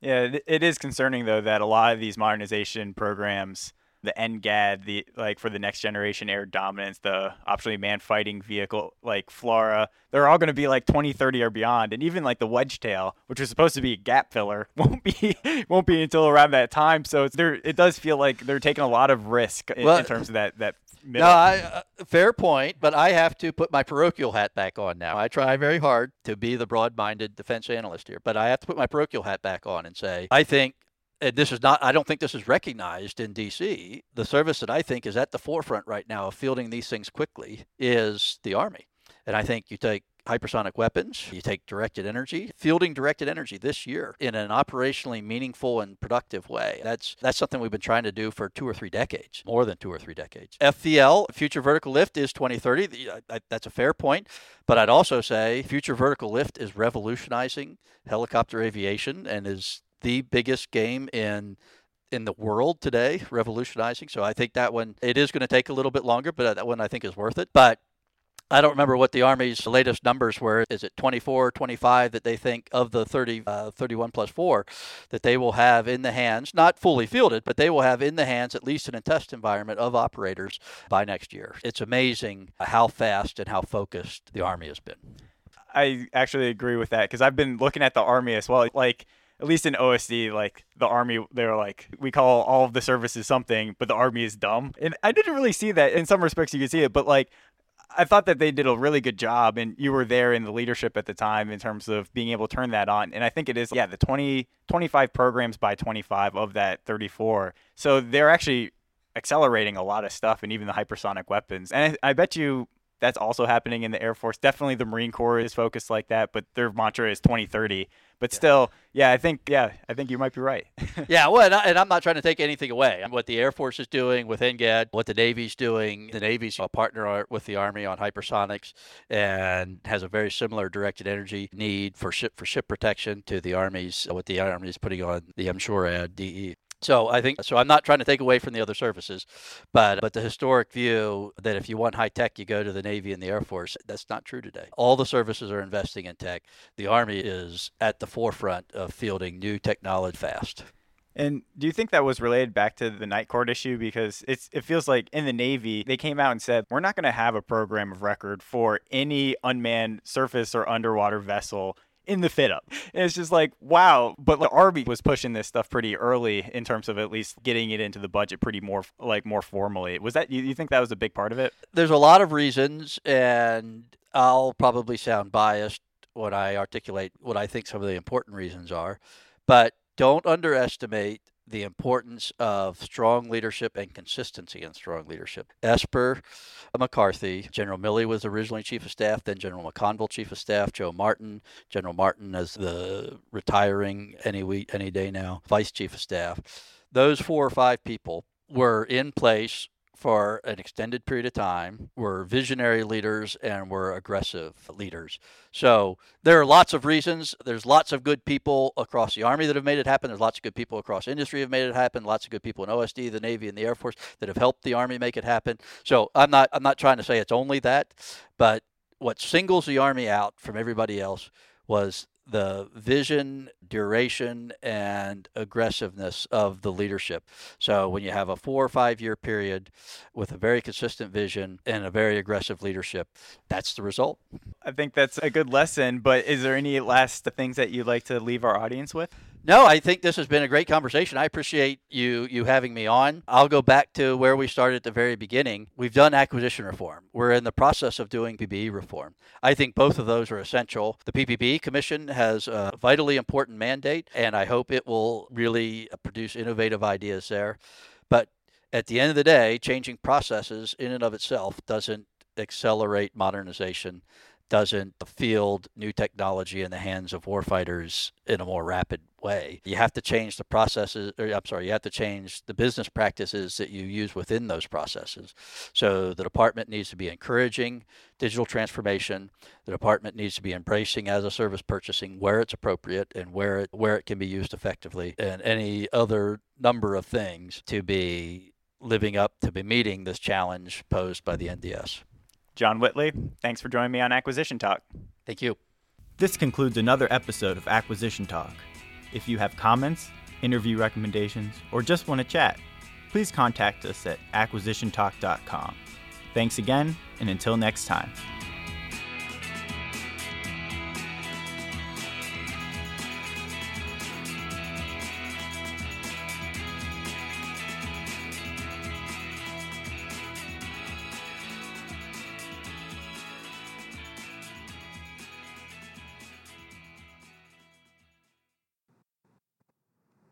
yeah it is concerning though that a lot of these modernization programs the NGAD, the like for the next generation air dominance, the optionally manned fighting vehicle like FLRAA, they're all going to be like 2030 or beyond, and even like the Wedgetail, which was supposed to be a gap filler, won't be won't be until around that time. So it's there, it does feel like they're taking a lot of risk in, well, in terms of that that Middle. No, I, uh, fair point, but I have to put my parochial hat back on now. I try very hard to be the broad-minded defense analyst here, but I have to put my parochial hat back on and say I think and this is not I don't think this is recognized in DC. The service that I think is at the forefront right now of fielding these things quickly is the Army. And I think you take hypersonic weapons. You take directed energy, fielding directed energy this year in an operationally meaningful and productive way. That's that's something we've been trying to do for two or three decades, more than two or three decades. FVL, Future Vertical Lift, is 2030. That's a fair point, but I'd also say Future Vertical Lift is revolutionizing helicopter aviation and is the biggest game in in the world today, revolutionizing. So I think that one it is going to take a little bit longer, but that one I think is worth it. But I don't remember what the Army's latest numbers were. Is it 24, 25 that they think of the 30, uh, 31 plus 4 that they will have in the hands, not fully fielded, but they will have in the hands, at least in a test environment, of operators by next year? It's amazing how fast and how focused the Army has been. I actually agree with that because I've been looking at the Army as well. Like, at least in OSD, like the army, they're like, we call all of the services something, but the army is dumb. And I didn't really see that. In some respects, you can see it, but like I thought that they did a really good job, and you were there in the leadership at the time in terms of being able to turn that on. And I think it is, yeah, the 20, 25 programs by 25 of that 34. So they're actually accelerating a lot of stuff, and even the hypersonic weapons. And I, I bet you that's also happening in the Air Force. Definitely the Marine Corps is focused like that, but their mantra is 2030. But still, yeah, I think yeah, I think you might be right. yeah, well, and, I, am not trying to take anything away. What the Air Force is doing with NGAD, what the Navy's doing, the Navy's a partner with the Army on hypersonics and has a very similar directed energy need for ship for ship protection to the Army's what the Army is putting on the M-SHORAD DE. So I think so. I'm not trying to take away from the other services, but but the historic view that if you want high tech, you go to the Navy and the Air Force. That's not true today. All the services are investing in tech. The Army is at the forefront of fielding new technology fast. And do you think that was related back to the night court issue? Because it's it feels like in the Navy they came out and said we're not going to have a program of record for any unmanned surface or underwater vessel in the FYDP. And it's just like, wow. But like Arby was pushing this stuff pretty early in terms of at least getting it into the budget pretty more like more formally. Was that you, you think that was a big part of it? There's a lot of reasons and I'll probably sound biased when I articulate what I think some of the important reasons are. But don't underestimate the importance of strong leadership and consistency in strong leadership. Esper McCarthy, General Milley was originally chief of staff, then General McConville chief of staff, Joe Martin, General Martin as the retiring any week, any day now, vice chief of staff. Those four or five people were in place for an extended period of time, were visionary leaders, and were aggressive leaders. So there are lots of reasons. There's lots of good people across the Army that have made it happen. There's lots of good people across industry have made it happen. Lots of good people in OSD, the Navy, and the Air Force that have helped the Army make it happen. So I'm not I'm not trying to say it's only that, but what singles the Army out from everybody else was the vision, duration, and aggressiveness of the leadership. So when you have a four or five year period with a very consistent vision and a very aggressive leadership, that's the result. I think that's a good lesson. But is there any last things that you'd like to leave our audience with? No, I think this has been a great conversation. I appreciate you you having me on. I'll go back to where we started at the very beginning. We've done acquisition reform. We're in the process of doing PPBE reform. I think both of those are essential. The PPBE Commission has a vitally important mandate, and I hope it will really uh, produce innovative ideas there. But at the end of the day, changing processes in and of itself doesn't accelerate modernization doesn't field new technology in the hands of warfighters in a more rapid way. You have to change the processes, or I'm sorry, you have to change the business practices that you use within those processes. So the department needs to be encouraging digital transformation. The department needs to be embracing as a service purchasing where it's appropriate and where it, where it can be used effectively, and any other number of things to be living up to be meeting this challenge posed by the NDS. John Whitley, thanks for joining me on Acquisition Talk. Thank you. This concludes another episode of Acquisition Talk. If you have comments, interview recommendations, or just want to chat, please contact us at acquisitiontalk.com. Thanks again, and until next time.